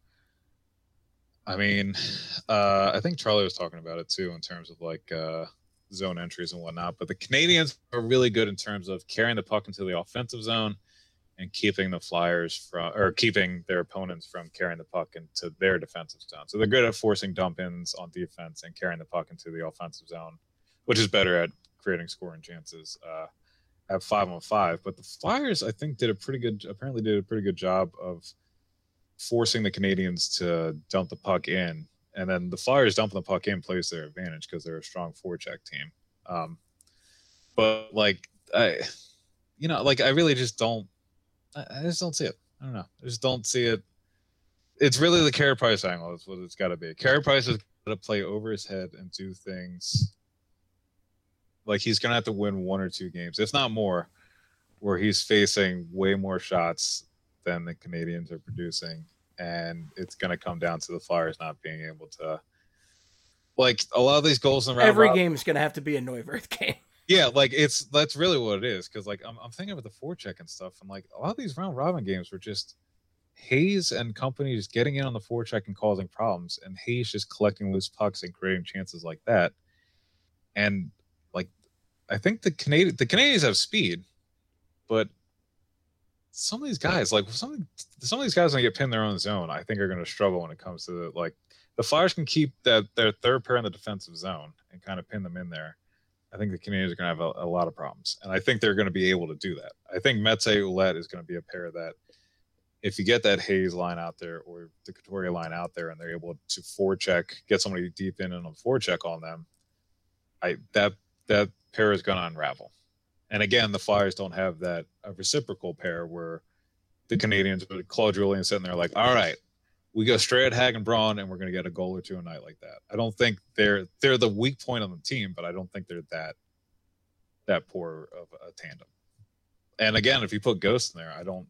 I mean, uh, I think Charlie was talking about it too in terms of like uh, zone entries and whatnot. But the Canadiens are really good in terms of carrying the puck into the offensive zone and keeping the Flyers from or keeping their opponents from carrying the puck into their defensive zone. So they're good at forcing dump ins on defense and carrying the puck into the offensive zone, which is better at creating scoring chances uh, at five on five. But the Flyers, I think, did a pretty good. Apparently, did a pretty good job of forcing the Canadiens to dump the puck in, and then the Flyers dumping the puck in plays their advantage because they're a strong forecheck team. Um, but like I, you know, like I really just don't, I, just don't see it. I don't know. I just don't see it. It's really the Carey Price angle. Is what it's got to be. Carey Price is going to play over his head and do things like he's going to have to win one or two games, if not more, where he's facing way more shots than the Canadiens are producing, and it's going to come down to the Flyers not being able to. Like a lot of these goals in round every game is going to have to be a Neuvirth game. Yeah, like it's that's really what it is. Because like I'm, I'm thinking about the forecheck and stuff, and like a lot of these round robin games were just Hayes and company just getting in on the forecheck and causing problems, and Hayes just collecting loose pucks and creating chances like that. And like, I think the Canadian the Canadiens have speed, but some of these guys, like some some of these guys, when they get pinned in their own zone, I think are going to struggle when it comes to the, like the Flyers can keep that their third pair in the defensive zone and kind of pin them in there. I think the Canadiens are going to have a, a, lot of problems, and I think they're going to be able to do that. I think Mete Ouellet is going to be a pair that, if you get that Hayes line out there or the Couturier line out there, and they're able to forecheck, get somebody deep in and a forecheck on them, I that that pair is going to unravel. And again, the Flyers don't have that a reciprocal pair where the Canadiens, but Claude Julien sitting there like, all right, we go straight at Hagg and Braun, and we're going to get a goal or two a night like that. I don't think they're they're the weak point on the team, but I don't think they're that that poor of a tandem. And again, if you put Ghost in there, I don't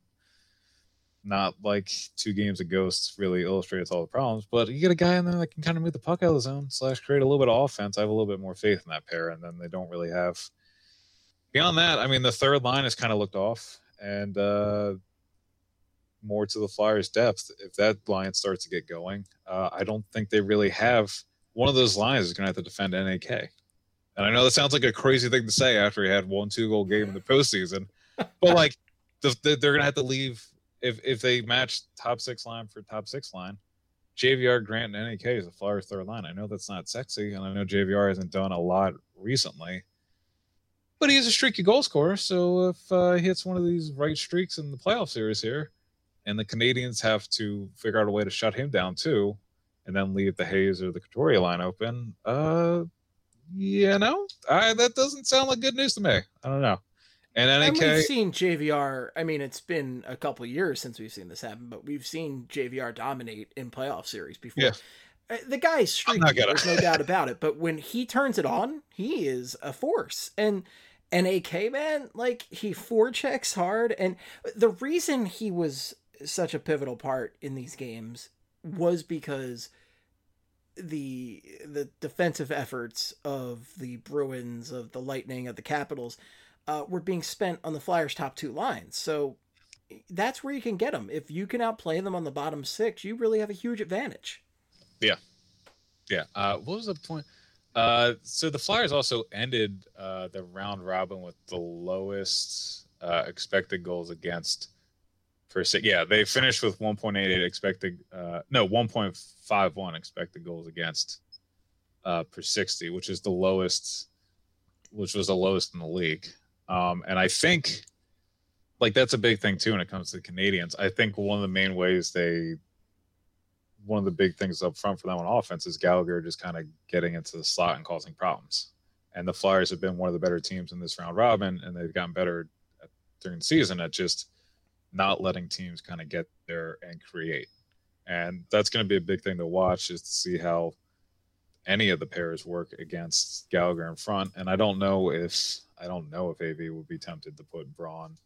not like two games of Ghosts really illustrates all the problems, but you get a guy in there that can kind of move the puck out of the zone slash create a little bit of offense. I have a little bit more faith in that pair, and then they don't really have beyond that, I mean, the third line has kind of looked off, and uh, more to the Flyers' depth. If that line starts to get going, uh, I don't think they really have one of those lines is going to have to defend NAK. And I know that sounds like a crazy thing to say after he had one two goal game in the postseason, but like the, the, they're going to have to leave if if they match top six line for top six line. JVR, Grant, and NAK is a Flyers third line. I know that's not sexy, and I know JVR hasn't done a lot recently, but he is a streaky goal scorer. So if uh, he hits one of these right streaks in the playoff series here, and the Canadiens have to figure out a way to shut him down too, and then leave the Hayes or the Couturier line open, uh, you know, I, that doesn't sound like good news to me. I don't know. And NAK, and we've seen JVR. I mean, it's been a couple years since we've seen this happen, but we've seen JVR dominate in playoff series before. Yeah. Uh, The guy's streaky. There's no doubt about it. But when he turns it on, he is a force. And NAK man, like he forechecks hard. And the reason he was such a pivotal part in these games was because the the defensive efforts of the Bruins, of the Lightning, of the Capitals, uh, were being spent on the Flyers' top two lines. So that's where you can get them. If you can outplay them on the bottom six, you really have a huge advantage. Yeah, yeah. Uh, what was the point? Uh, so the Flyers also ended uh, the round robin with the lowest uh, expected goals against per se. Yeah, they finished with 1.88 expected. Uh, no, 1.51 expected goals against uh, per 60, which is the lowest, which was the lowest in the league. Um, and I think, like, that's a big thing too when it comes to the Canadiens. I think one of the main ways they one of the big things up front for them on offense is Gallagher just kind of getting into the slot and causing problems. And the Flyers have been one of the better teams in this round robin, and they've gotten better at, during the season at just not letting teams kind of get there and create. And that's going to be a big thing to watch is to see how any of the pairs work against Gallagher in front. And I don't know if I don't know if AV would be tempted to put Braun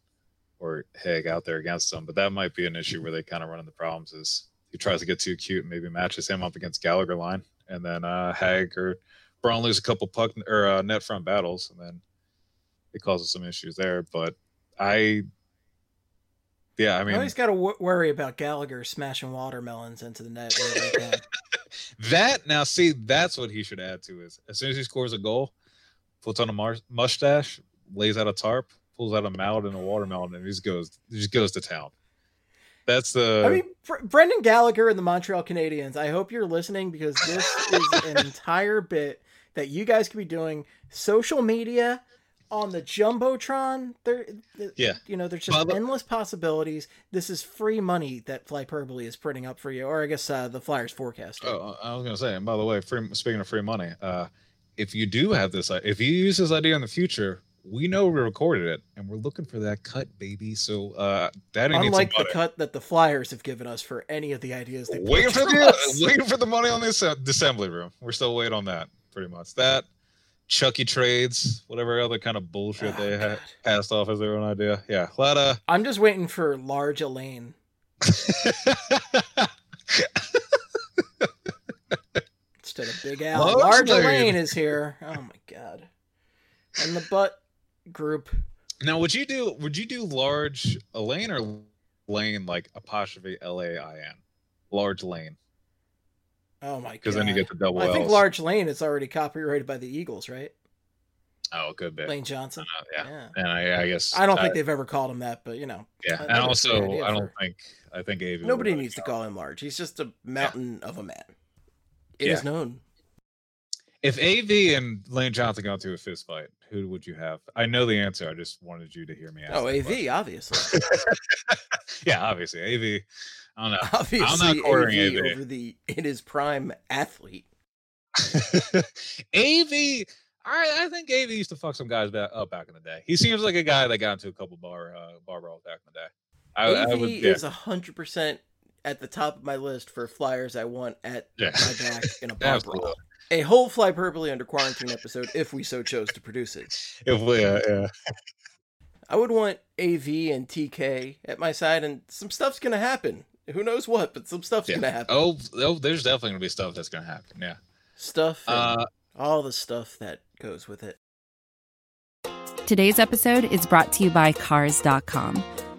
or Hagg out there against them, but that might be an issue where they kind of run into problems is he tries to get too cute and maybe matches him up against Gallagher line, and then uh, Hagg or Braun lose a couple puck or uh, net front battles, and then it causes some issues there. But I, yeah, I I mean always got to w- worry about Gallagher smashing watermelons into the net. wherever he can. that now see that's what he should add to is as soon as he scores a goal, puts on a mar- mustache, lays out a tarp, pulls out a mallet and a watermelon, and he just goes he just goes to town. That's the I mean, Br- Brendan Gallagher and the Montreal Canadiens. I hope you're listening because this is an entire bit that you guys could be doing. Social media on the jumbotron. There, th- Yeah. you know, there's just endless possibilities. This is free money that Flyperbole is printing up for you, or I guess uh, the Flyers forecast. Oh, I was gonna say, and by the way, free, speaking of free money, uh, if you do have this, if you use this idea in the future, we know we recorded it, and we're looking for that cut, baby. So uh, that Unlike the cut that the Flyers have given us for any of the ideas they waiting for the us. waiting for the money on this uh, assembly room. We're still waiting on that, pretty much. That Chucky trades, whatever other kind of bullshit Oh, they had passed off as their own idea. Yeah, a lot of. I'm just waiting for large Elaine. Instead of Big Al, Large Large. Elaine is here. Oh my god! And the butt group. now, would you do? Would you do large Elaine or Lane like apostrophe L A I N? Large Lane, Oh my god! because then you get the double. Well, I think Large Lane is already copyrighted by the Eagles, right? Oh, good bit. Lane Johnson. Uh, yeah. Yeah. and I, I guess I don't uh, think they've ever called him that, but you know, Yeah, I and think it's a also I don't for- think I think Avi. nobody needs to call him Large. He's just a mountain of a man. It Yeah. is known. If AV and Lane Johnson got into a fist fight, who would you have? I know the answer. I just wanted you to hear me ask. Oh, AV, obviously. yeah, obviously AV. I don't know. obviously, quartering AV AV. over the in his prime athlete. AV. I, I think AV used to fuck some guys back up back in the day. He seems like a guy that got into a couple bar uh, bar brawls back in the day. I, AV I would, yeah, is hundred percent at the top of my list for flyers I want at yeah. my back in a bar brawl. A whole Flyperbole under quarantine episode if we so chose to produce it. If we, uh, yeah. I would want AV and TK at my side, and some stuff's gonna happen. Who knows what, but some stuff's Yeah. gonna happen. Oh, oh, there's definitely gonna be stuff that's gonna happen. Yeah. Stuff, Uh, all the stuff that goes with it. Today's episode is brought to you by Cars.com.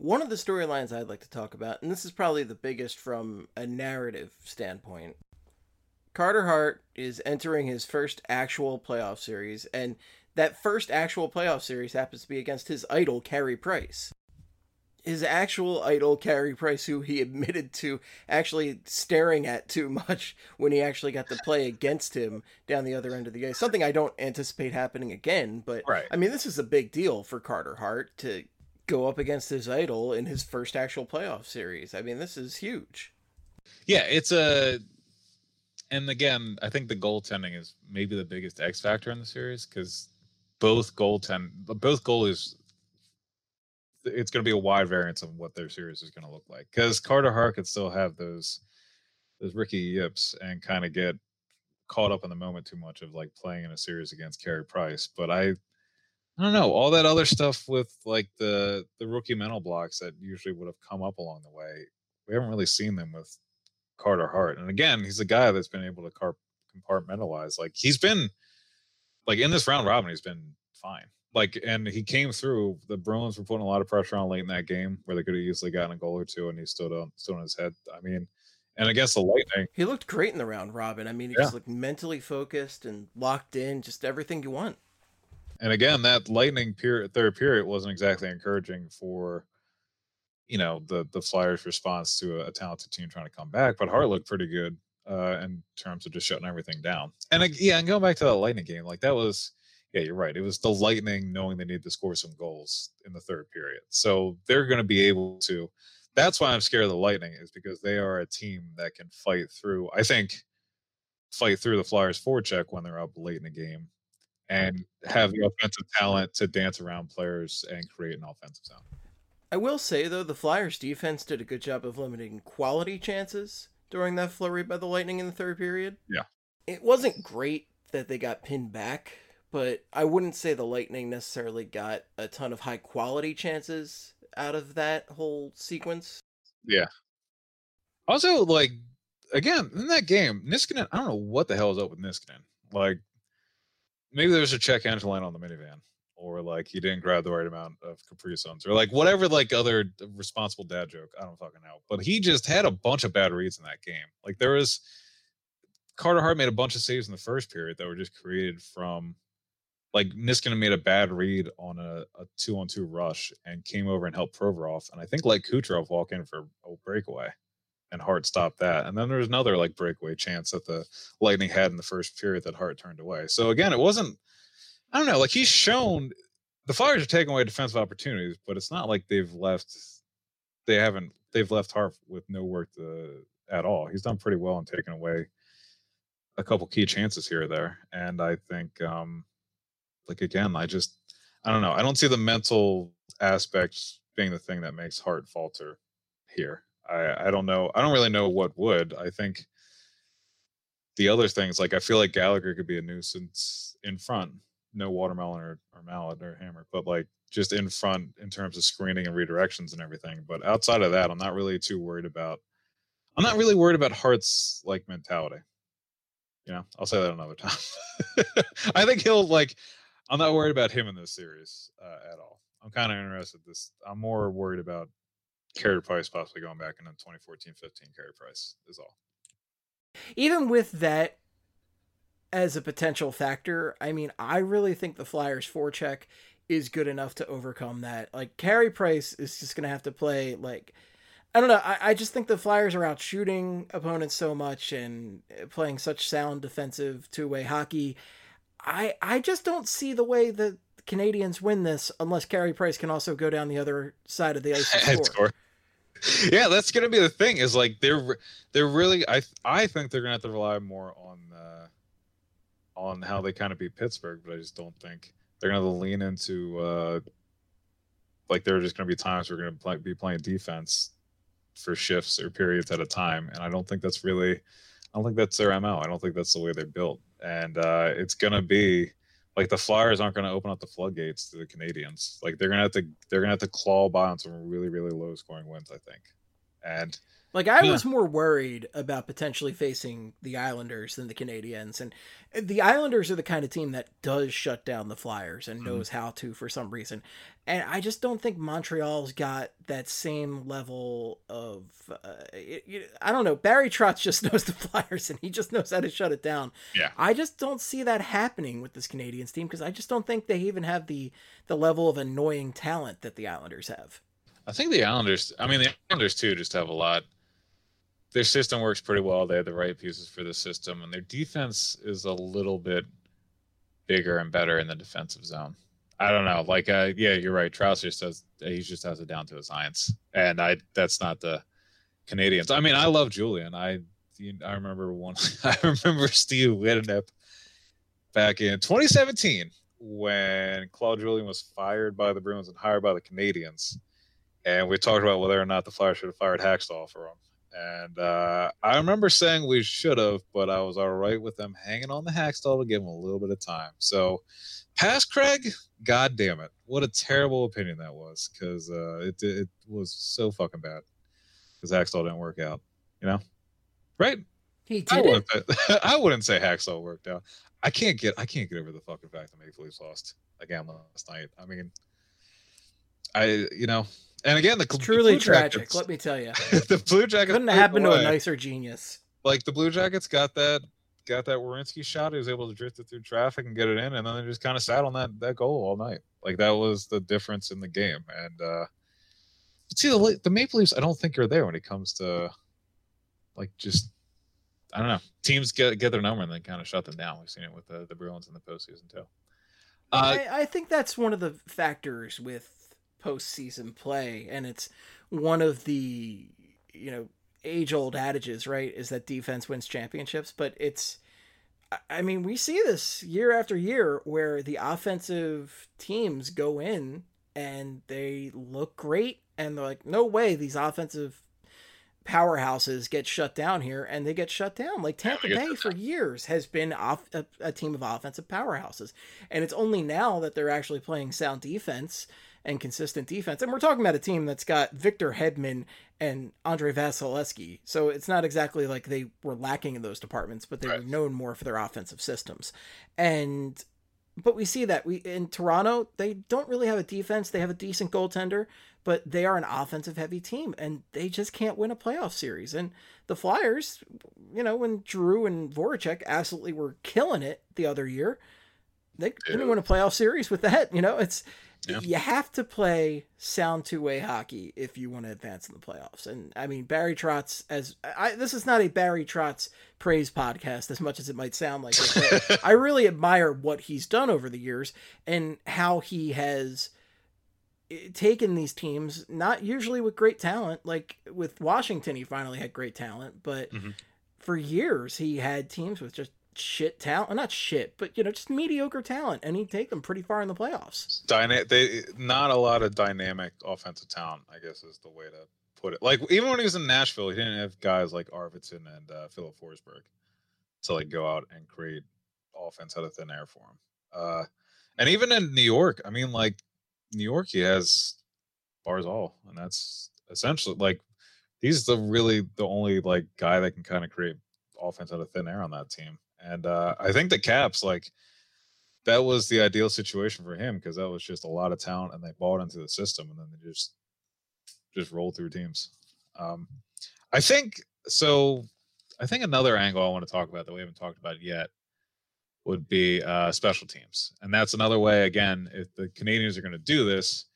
One of the storylines I'd like to talk about, and this is probably the biggest from a narrative standpoint. Carter Hart is entering his first actual playoff series, and that first actual playoff series happens to be against his idol, Carey Price. His actual idol, Carey Price, who he admitted to actually staring at too much when he actually got to play against him down the other end of the ice. Something I don't anticipate happening again, but Right. I mean, this is a big deal for Carter Hart to go up against his idol in his first actual playoff series. I mean, this is huge. Yeah, it's a. And again, I think the goaltending is maybe the biggest X factor in the series because both goaltend, both goalies, it's going to be a wide variance of what their series is going to look like. Because Carter Hart could still have those, those Ricky Yips and kind of get caught up in the moment too much of like playing in a series against Carey Price. But I, I don't know all that other stuff with like the the rookie mental blocks that usually would have come up along the way. We haven't really seen them with Carter Hart. And again, he's a guy that's been able to car- compartmentalize. Like he's been like in this round robin, he's been fine. Like and he came through. The Bruins were putting a lot of pressure on late in that game where they could have easily gotten a goal or two, and he stood on stood on his head. I mean, and against the Lightning, He looked great in the round robin. I mean, he Yeah. just looked mentally focused and locked in, just everything you want. And again, that Lightning period, third period wasn't exactly encouraging for you know the the Flyers' response to a, a talented team trying to come back. But Hart looked pretty good uh, in terms of just shutting everything down. And ag- yeah, and going back to that Lightning game, like that was yeah, you're right. It was the Lightning knowing they need to score some goals in the third period, so they're going to be able to. That's why I'm scared of the Lightning is because they are a team that can fight through. I think fight through the Flyers' forecheck when they're up late in the game and have the offensive talent to dance around players and create an offensive zone. I will say though, the Flyers defense did a good job of limiting quality chances during that flurry by the Lightning in the third period. Yeah. It wasn't great that they got pinned back, but I wouldn't say the Lightning necessarily got a ton of high quality chances out of that whole sequence. Yeah. Also, like again in that game, Niskanen. I don't know what the hell is up with Niskanen. Like maybe there's a check engine light on the minivan, or like he didn't grab the right amount of Capri Suns, or like whatever like other responsible dad joke. I don't fucking know. But he just had a bunch of bad reads in that game. Like there was Carter Hart made a bunch of saves in the first period that were just created from like Niskanen made a bad read on a, a two on two rush and came over and helped Provorov. And I think like Kucherov walk in for a breakaway and Hart stopped that. And then there was another like breakaway chance that the Lightning had in the first period that Hart turned away. So again, it wasn't I don't know, like he's shown the Flyers are taking away defensive opportunities, but it's not like they've left they haven't they've left Hart with no work to, at all. He's done pretty well in taking away a couple key chances here or there. And I think um like again, I just I don't know. I don't see the mental aspects being the thing that makes Hart falter here. I I don't know. I don't really know what would. I think the other things like I feel like Gallagher could be a nuisance in front. No watermelon or, or mallet or hammer, but like just in front in terms of screening and redirections and everything. But outside of that, I'm not really too worried about I'm not really worried about Hart's like mentality. You know, I'll say that another time. I think he'll like I'm not worried about him in this series uh, at all. I'm kind of interested. This I'm more worried about Carey Price possibly going back into 2014-15. Carey Price is all. Even with that as a potential factor, I mean, I really think the Flyers forecheck is good enough to overcome that. Like Carey Price is just gonna have to play like I don't know. I, I just think the Flyers are out shooting opponents so much and eh, playing such sound defensive two way hockey. I I just don't see the way that the Canadiens win this unless Carey Price can also go down the other side of the ice And score. Yeah, that's gonna be the thing. Is like they're they're really. I I think they're gonna have to rely more on uh, on how they kind of beat Pittsburgh, but I just don't think they're gonna lean into uh, like there are just to be times we're to play, be playing defense for shifts or periods at a time, and I don't think that's really, I don't think that's their mo. I don't think that's the way they're built, and uh, it's to be like the Flyers aren't going to open up the floodgates to the Canadiens. Like they're going to have to they're going to have to claw by on some really really low scoring wins, I think, and like I yeah. was more worried about potentially facing the Islanders than the Canadiens, and the Islanders are the kind of team that does shut down the Flyers and mm-hmm. knows how to for some reason, and I just don't think Montreal's got that same level of uh, it, I don't know. Barry Trotz just knows the Flyers and he just knows how to shut it down. Yeah, I just don't see that happening with this Canadiens team because I just don't think they even have the the level of annoying talent that the Islanders have. I think the Islanders. I mean, the Islanders too just have a lot their system works pretty well. They have the right pieces for the system, and their defense is a little bit bigger and better in the defensive zone. I don't know. Like, uh, yeah, you're right. Trotz just does. He just has it down to a science, and I. That's not the Canadiens. I mean, I love Julien. I. I remember one. I remember Steve Winnep back in 2017 when Claude Julien was fired by the Bruins and hired by the Canadiens, and we talked about whether or not the Flyers should have fired Hakstol for him and uh, I remember saying we should have, but I was all right with them hanging on the Hakstol to give them a little bit of time. So, pass Craig, god damn it, what a terrible opinion that was, because uh, it it was so fucking bad. Because Hakstol didn't work out, you know, right? He did. I wouldn't, I wouldn't say Hakstol worked out. I can't get I can't get over the fucking fact that Maple Leafs lost again last night. I mean, I you know and again, the it's truly the tragic. Jackets, let me tell you, the Blue Jackets couldn't have happened away. to a nicer genius. Like the Blue Jackets got that got that Werenski shot. He was able to drift it through traffic and get it in, and then they just kind of sat on that that goal all night. Like that was the difference in the game. And uh see the the Maple Leafs, I don't think are there when it comes to like just I don't know. Teams get get their number and then kind of shut them down. We've seen it with the the Bruins in the postseason too. Uh, I, I think that's one of the factors with postseason play, and it's one of the you know age old adages, right? Is that defense wins championships, but it's I mean, we see this year after year where the offensive teams go in and they look great and they're like, no way these offensive powerhouses get shut down here and they get shut down. Like Tampa Bay for years has been off a, a, team of offensive powerhouses. And it's only now that they're actually playing sound defense and consistent defense. And we're talking about a team that's got Victor Hedman and Andrei Vasilevskiy. So it's not exactly like they were lacking in those departments, but they right. were known more for their offensive systems. And but we see that we in Toronto, they don't really have a defense. They have a decent goaltender, but they are an offensive heavy team and they just can't win a playoff series. And the Flyers, you know, when Drew and Voracek absolutely were killing it the other year, they didn't win a playoff series with that. You know, it's yeah. you have to play sound two way hockey if you want to advance in the playoffs. And I mean, Barry Trotz, as I, this is not a Barry Trotz praise podcast as much as it might sound like it, I really admire what he's done over the years and how he has eh, taken these teams, not usually with great talent. Like with Washington, he finally had great talent, but mm-hmm. for years he had teams with just shit talent, not shit, but you know, just mediocre talent, and he'd take them pretty far in the playoffs. Dyna- they not a lot of dynamic offensive talent, I guess is the way to put it. Like even when he was in Nashville, he didn't have guys like Arvidsson and uh, Filip Forsberg to like go out and create offense out of thin air for him. Uh, and even in New York, I mean, like New York, he has Barzal, and that's essentially like he's the really the only like guy that can kind of create offense out of thin air on that team. And uh, I think the Caps, like, that was the ideal situation for him because that was just a lot of talent and they bought into the system and then they just just rolled through teams. Um, I think so. I think another angle I want to talk about that we haven't talked about yet would be uh, special teams, and that's another way. Again, if the Canadiens are going to do this,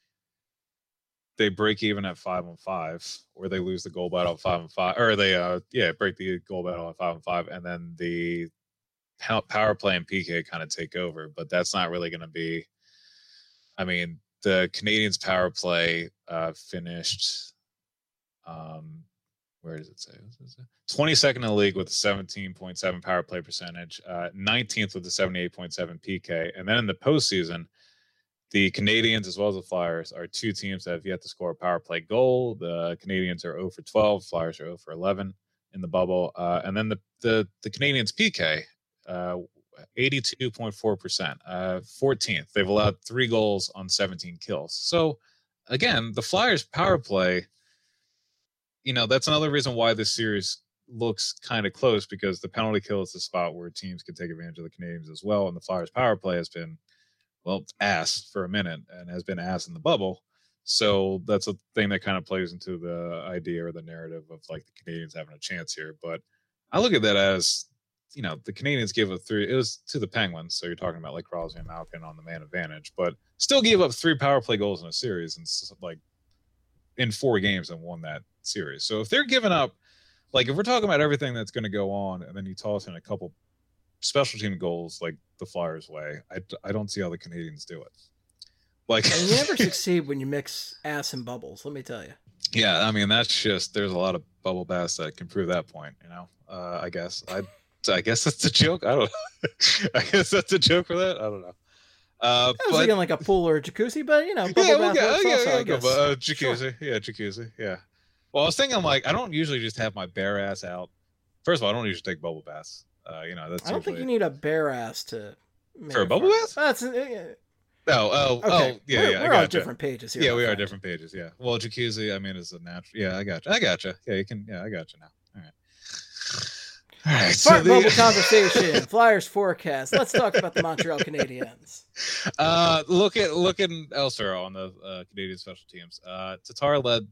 they break even at five on five, or they lose the goal battle at five on five, or they uh yeah break the goal battle at five on five, and then the power play and PK kind of take over, but that's not really going to be. I mean, the Canadiens' power play uh, finished. Um, where does it say? 22nd in the league with a 17.7 power play percentage, uh, 19th with a 78.7 PK, and then in the postseason, the Canadiens as well as the Flyers are two teams that have yet to score a power play goal. The Canadiens are 0 for 12, Flyers are 0 for 11 in the bubble. Uh, and then the, the, the Canadiens PK, uh, 82.4%, uh, 14th. They've allowed three goals on 17 kills. So, again, the Flyers power play, you know, that's another reason why this series looks kind of close because the penalty kill is the spot where teams can take advantage of the Canadiens as well. And the Flyers power play has been – well, ass for a minute and has been ass in the bubble. So that's a thing that kind of plays into the idea or the narrative of like the Canadiens having a chance here. But I look at that as, you know, the Canadiens gave up three. It was to the Penguins, so you're talking about like Crosby and Malkin on the man advantage, but still gave up three power play goals in a series and like in four games and won that series. So if they're giving up, like if we're talking about everything that's going to go on, and then you toss in a couple special team goals like the Flyers way, I, I don't see how the Canadiens do it. Like and you never succeed when you mix ass and bubbles. Let me tell you. Yeah, I mean that's just there's a lot of bubble bass that can prove that point. You know, uh, I guess I I guess that's a joke. I don't. I guess that's a joke for that. I don't know. Uh, I was but, thinking like a pool or a jacuzzi, but you know, bubble yeah, bath okay, yeah, yeah, yeah, uh, jacuzzi, sure. yeah, jacuzzi, yeah. Well, I was thinking like I don't usually just have my bare ass out. First of all, I don't usually take bubble baths. Uh, you know, that's. I don't usually... think you need a bare ass to. For a bubble bath? That's. Uh, oh, oh, okay. oh, yeah, we're, yeah. We're on different pages here. Yeah, we are different pages. Yeah. Well, jacuzzi, I mean, is a natural. Yeah, I got you. I got you. Yeah, you can. Yeah, I got you now. All right. All right. So the... bubble conversation. Flyers forecast. Let's talk about the Montreal Canadiens. Uh, look at looking elsewhere on the uh, Canadian special teams. Uh, Tatar led,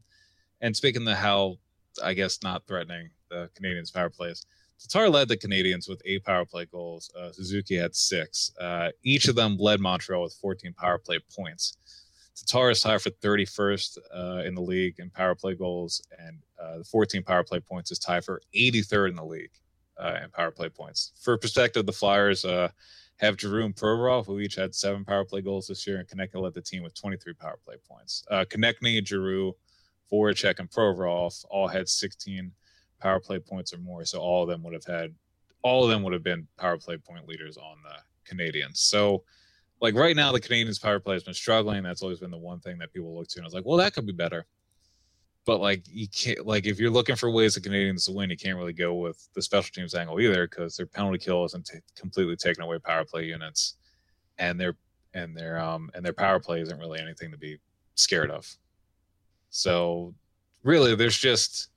and speaking the how, I guess, not threatening the Canadiens' power plays. Tatar led the Canadiens with eight power play goals. Uh, Suzuki had six. Uh, each of them led Montreal with 14 power play points. Tatar is tied for 31st uh, in the league in power play goals, and uh, the 14 power play points is tied for 83rd in the league uh, in power play points. For perspective, the Flyers uh, have Giroux and Provorov, who each had seven power play goals this year, and Konecny led the team with 23 power play points. Uh, Giroux, Voracek, and Provorov all had 16 power play points or more. So all of them would have had, all of them would have been power play point leaders on the Canadiens. So, like right now, the Canadiens power play has been struggling. That's always been the one thing that people look to, and I was like, well, that could be better. But like you can't, like if you're looking for ways the Canadiens to win, you can't really go with the special teams angle either because their penalty kill isn't t- completely taking away power play units, and their and their um and their power play isn't really anything to be scared of. So really, there's just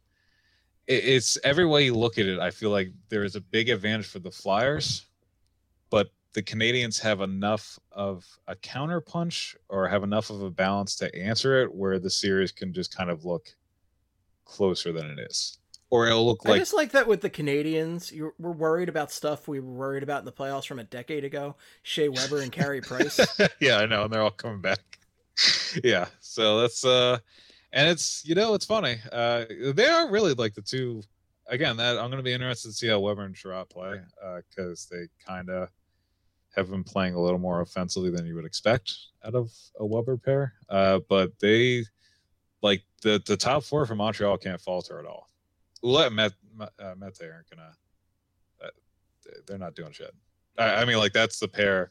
it's every way you look at it. I feel like there is a big advantage for the Flyers, the Canadiens have enough of a counterpunch or have enough of a balance to answer it where the series can just kind of look closer than it is. Or it'll look like I just like that with the Canadiens. You we're worried about stuff we were worried about in the playoffs from a decade ago. Shea Weber and Carey Price. yeah, I know, and they're all coming back. yeah, so that's uh and it's you know it's funny. Uh, they are really like the two. Again, that I'm going to be interested to see how Weber and Chiarot play because uh, they kind of have been playing a little more offensively than you would expect out of a Weber pair. Uh, but they like the the top four from Montreal can't falter at all. Ouellet and Met, uh, aren't gonna. Uh, they're not doing shit. I, I mean, like that's the pair.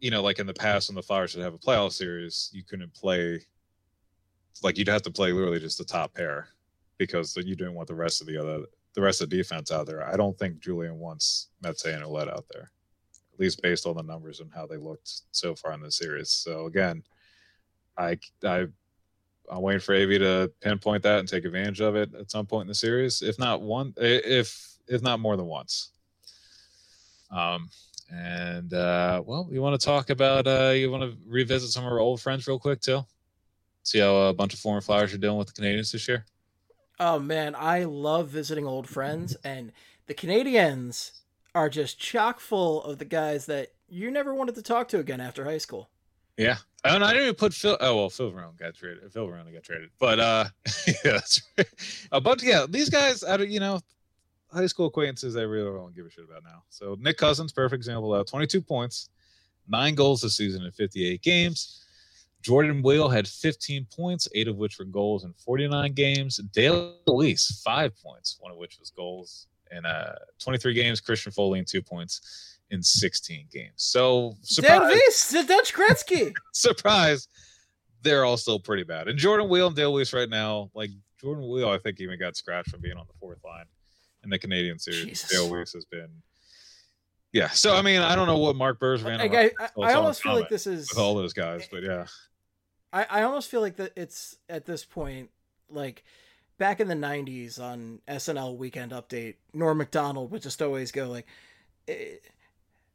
You know, like in the past, when the Flyers would have a playoff series, you couldn't play like you'd have to play literally just the top pair because you didn't want the rest of the other the rest of the defense out there. I don't think Julien wants Mete and Ouellet out there, at least based on the numbers and how they looked so far in the series. So again, I I I'm waiting for AV to pinpoint that and take advantage of it at some point in the series, if not one, if if not more than once. Um, and uh, well, you want to talk about uh, you want to revisit some of our old friends real quick too see how a bunch of former Flyers are doing with the Canadiens this year? Oh man, I love visiting old friends, and the Canadiens are just chock full of the guys that you never wanted to talk to again after high school. Yeah, and I didn't even put Phil. Oh well, Phil Varone got traded. Phil Varone got traded, but uh, yeah, that's right. A bunch. Yeah, these guys. I don't. You know, high school acquaintances. I really don't give a shit about now. So Nick Cousins, perfect example. Of 22 points, nine goals this season in 58 games. Jordan Weal had 15 points, eight of which were goals in 49 games. Dale Weise, five points, one of which was goals in uh 23 games. Christian Folin in two points in 16 games. So surprise, the Dutch Gretzky. surprise, they're all still pretty bad. And Jordan Weal and Dale Weise right now, like Jordan Weal, I think even got scratched from being on the fourth line in the Canadian series. Jesus. Dale Weise has been. Yeah, so I mean, I don't know what Marc Bergevin Like, I, I, I almost feel like this is with all those guys, but yeah, I, I almost feel like that it's at this point like back in the 90s on SNL Weekend Update, Norm Macdonald would just always go like "Eh,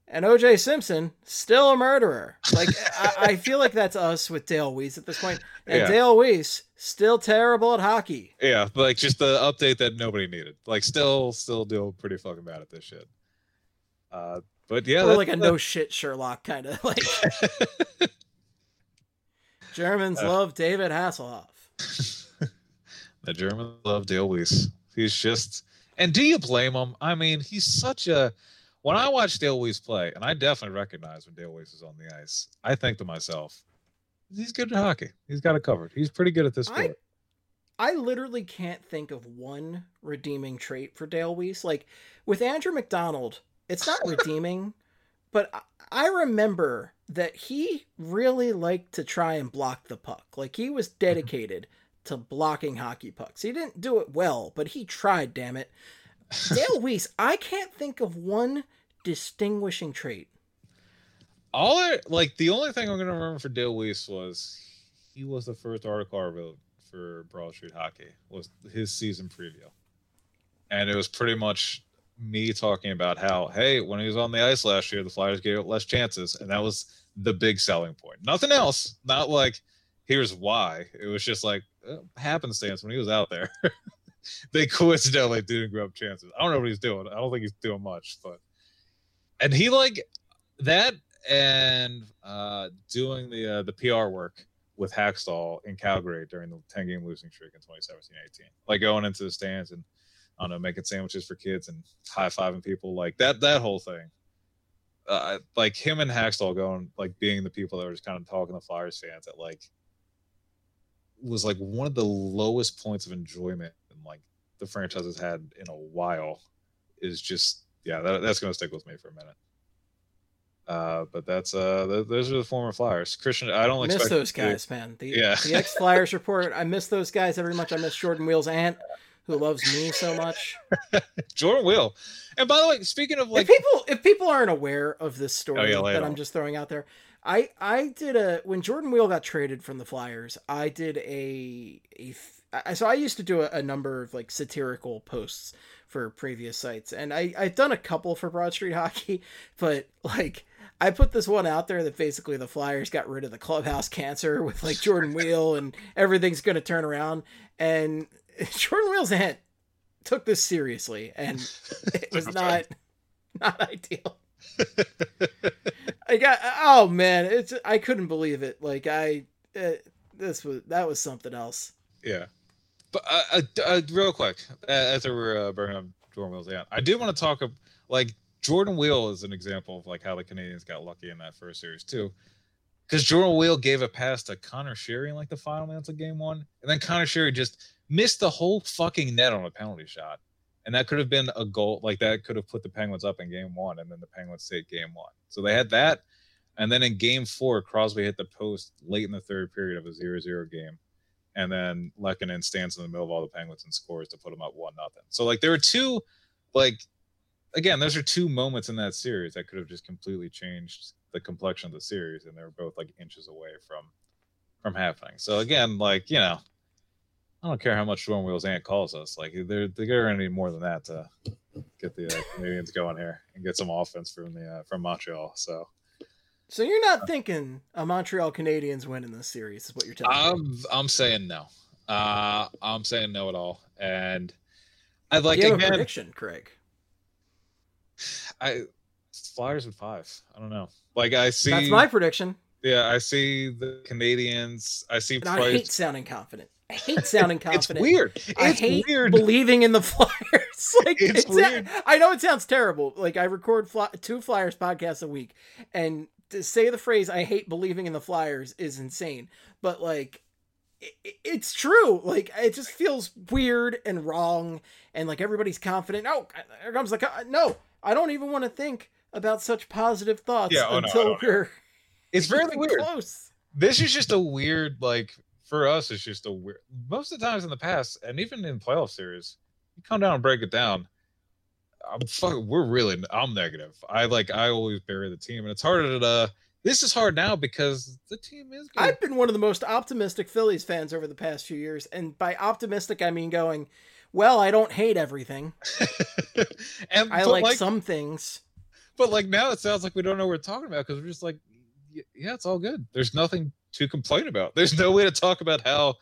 and OJ Simpson still a murderer. Like I, I feel like that's us with Dale Weise at this point. And Yeah. Dale Weise still terrible at hockey. yeah, like just the update that nobody needed. Like, still, still doing pretty fucking bad at this shit. Uh, but yeah, or like a no shit Sherlock kind of like Germans Uh. love David Hasselhoff. the Germans love Dale Weise. He's just, and do you blame him? I mean, he's such a. When I watch Dale Weise play, and I definitely recognize when Dale Weise is on the ice, I think to myself, he's good at hockey. He's got it covered. He's pretty good at this I- sport. I literally can't think of one redeeming trait for Dale Weise. Like with Andrew MacDonald, it's not redeeming, but I- I remember that he really liked to try and block the puck. Like he was mm-hmm. dedicated to blocking hockey pucks. He didn't do it well, but he tried, damn it. Dale Weise, I can't think of one distinguishing trait. All I like, the only thing I'm gonna remember for Dale Weise was he was the first article I wrote for Broad Street Hockey. Was his season preview, and it was pretty much me talking about how, hey, when he was on the ice last year, the Flyers gave up less chances, and that was the big selling point. Nothing else. Not like here's why. It was just like uh, happenstance when he was out there. they coincidentally didn't up chances. I don't know what he's doing. I don't think he's doing much, but and he like that and uh doing the uh, the PR work with Hextall in Calgary during the 10 game losing streak in 2017-18. Like going into the stands and I don't know, making sandwiches for kids and high fiving people like that that whole thing. Uh, like him and Hextall going like being the people that were just kind of talking to Flyers fans that like was like one of the lowest points of enjoyment and like the franchise has had in a while is just yeah that, that's gonna stick with me for a minute. Uh, but that's uh th- those are the former Flyers. Christian, I don't miss expect those you to- guys, man. The, Yeah. the ex Flyers report. I miss those guys every much. I miss Jordan Weals' aunt, who loves me so much. Jordan Will. And by the way, speaking of like if people if people aren't aware of this story Oh, yeah, that I'm just throwing out there, I I did a when Jordan Weal got traded from the Flyers, I did a a I, so I used to do a, a number of like satirical posts for previous sites, and I I've done a couple for Broad Street Hockey, but like. I put this one out there that basically the Flyers got rid of the clubhouse cancer with like Jordan Weal and everything's going to turn around. And Jordan Weal's aunt took this seriously, and it was not not ideal. I got oh man, it's I couldn't believe it. Like I, uh, this was that was something else. Yeah, but uh, uh, uh, real quick, as we're uh, bringing up Jordan Weal's aunt, I did want to talk ab- like Jordan Weal is an example of like how the Canadiens got lucky in that first series too, because Jordan Weal gave a pass to Conor Sheary in like the final minutes of Game One, and then Conor Sheary just missed the whole fucking net on a penalty shot, and that could have been a goal. Like that could have put the Penguins up in Game One, and then the Penguins take Game One. So they had that, and then in Game Four, Crosby hit the post late in the third period of a 0-0 game and then Lehkonen stands in the middle of all the Penguins and scores to put them up one nothing. So like there were two, like again, those are two moments in that series that could have just completely changed the complexion of the series, and they were both like inches away from from happening. So again, like you know, I don't care how much Jordan Weals aunt calls us. Like they're they're gonna need more than that to get the uh, Canadiens going here and get some offense from the uh, from Montreal. So So you're not thinking a Montreal Canadiens win in this series? Is what you're telling me? I'm I'm saying no. Uh, I'm saying no at all, and I like Do you have a again. prediction, Craig? I Flyers with five. I don't know. Like I see. That's my prediction. Yeah, I see the Canadiens. I see I hate sounding confident. I hate sounding confident. It's weird. It's I hate weird. believing in the Flyers. like It's it's weird. I know it sounds terrible. Like I record fly, two Flyers podcasts a week, and to say the phrase "I hate believing in the Flyers" is insane. But like, it, it's true. Like it just feels weird and wrong, and like everybody's confident. Oh, here comes the co-. no. I don't even want to think about such positive thoughts Yeah, oh, until don't we're It's really weird. close. This is just a weird, like for us, it's just a weird. Most of the times in the past, and even in playoff series, you come down and break it down. I'm fuck, we're really. I'm negative. I like. I always bury the team, and it's harder to. Uh, this is hard now because the team is good. I've been one of the most optimistic Phillies fans over the past few years, and by optimistic I mean going, well, I don't hate everything. and I like, like some things. But like now, it sounds like we don't know what we're talking about because we're just like, yeah, it's all good. There's nothing to complain about. There's no way to talk about how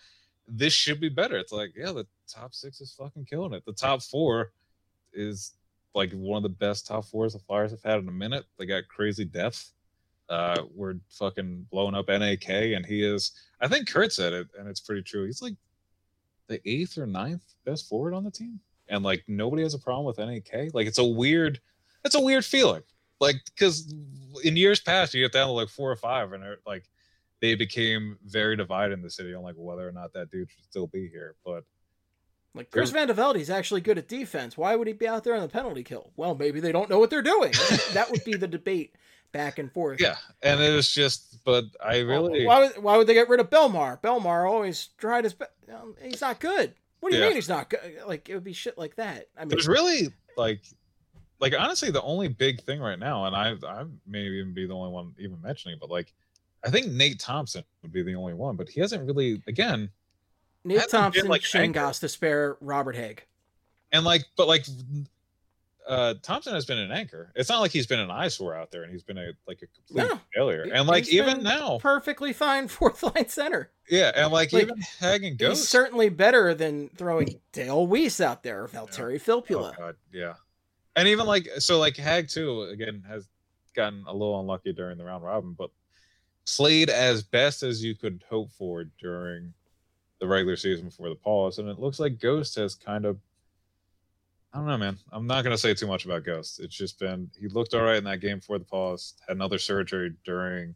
this should be better. It's like, yeah, the top six is fucking killing it. The top four is like one of the best top fours the Flyers have had in a minute. They got crazy depth. Uh, we're fucking blowing up NAK, and he is. I think Kurt said it, and it's pretty true. He's like the eighth or ninth best forward on the team, and like nobody has a problem with NAK. Like it's a weird, it's a weird feeling. Like because in years past, you get down to like four or five, and like they became very divided in the city on like whether or not that dude should still be here. But Like Chris Van is actually good at defense. Why would he be out there on the penalty kill? Well, maybe they don't know what they're doing. that would be the debate back and forth. yeah, and it was just, but I really, Why would why would they get rid of Bellemare? Bellemare always tried his best. Um, he's not good. What do you Yeah. mean he's not good? Like it would be shit like that. I mean, there's really like like honestly the only big thing right now and i i may even be the only one even mentioning it, but like i think nate thompson would be the only one but he hasn't really again Nate hasn't been, Thompson, like, Shane. Gostisbehere Robert Hagg. and like but like uh thompson has been an anchor it's not like he's been an eyesore out there and he's been a like a complete No. failure and like even now Perfectly fine fourth line center. yeah and like, like, even Hagg and He's certainly better than throwing Dale Weiss out there or Valtteri oh Filppula. god yeah and even like so like Hagg too again has gotten a little unlucky during the round robin but played as best as you could hope for during the regular season before the pause and it looks like ghost has kind of i don't know man. I'm not to say too much about ghost. It's just been he looked all right in that game before the pause had another surgery during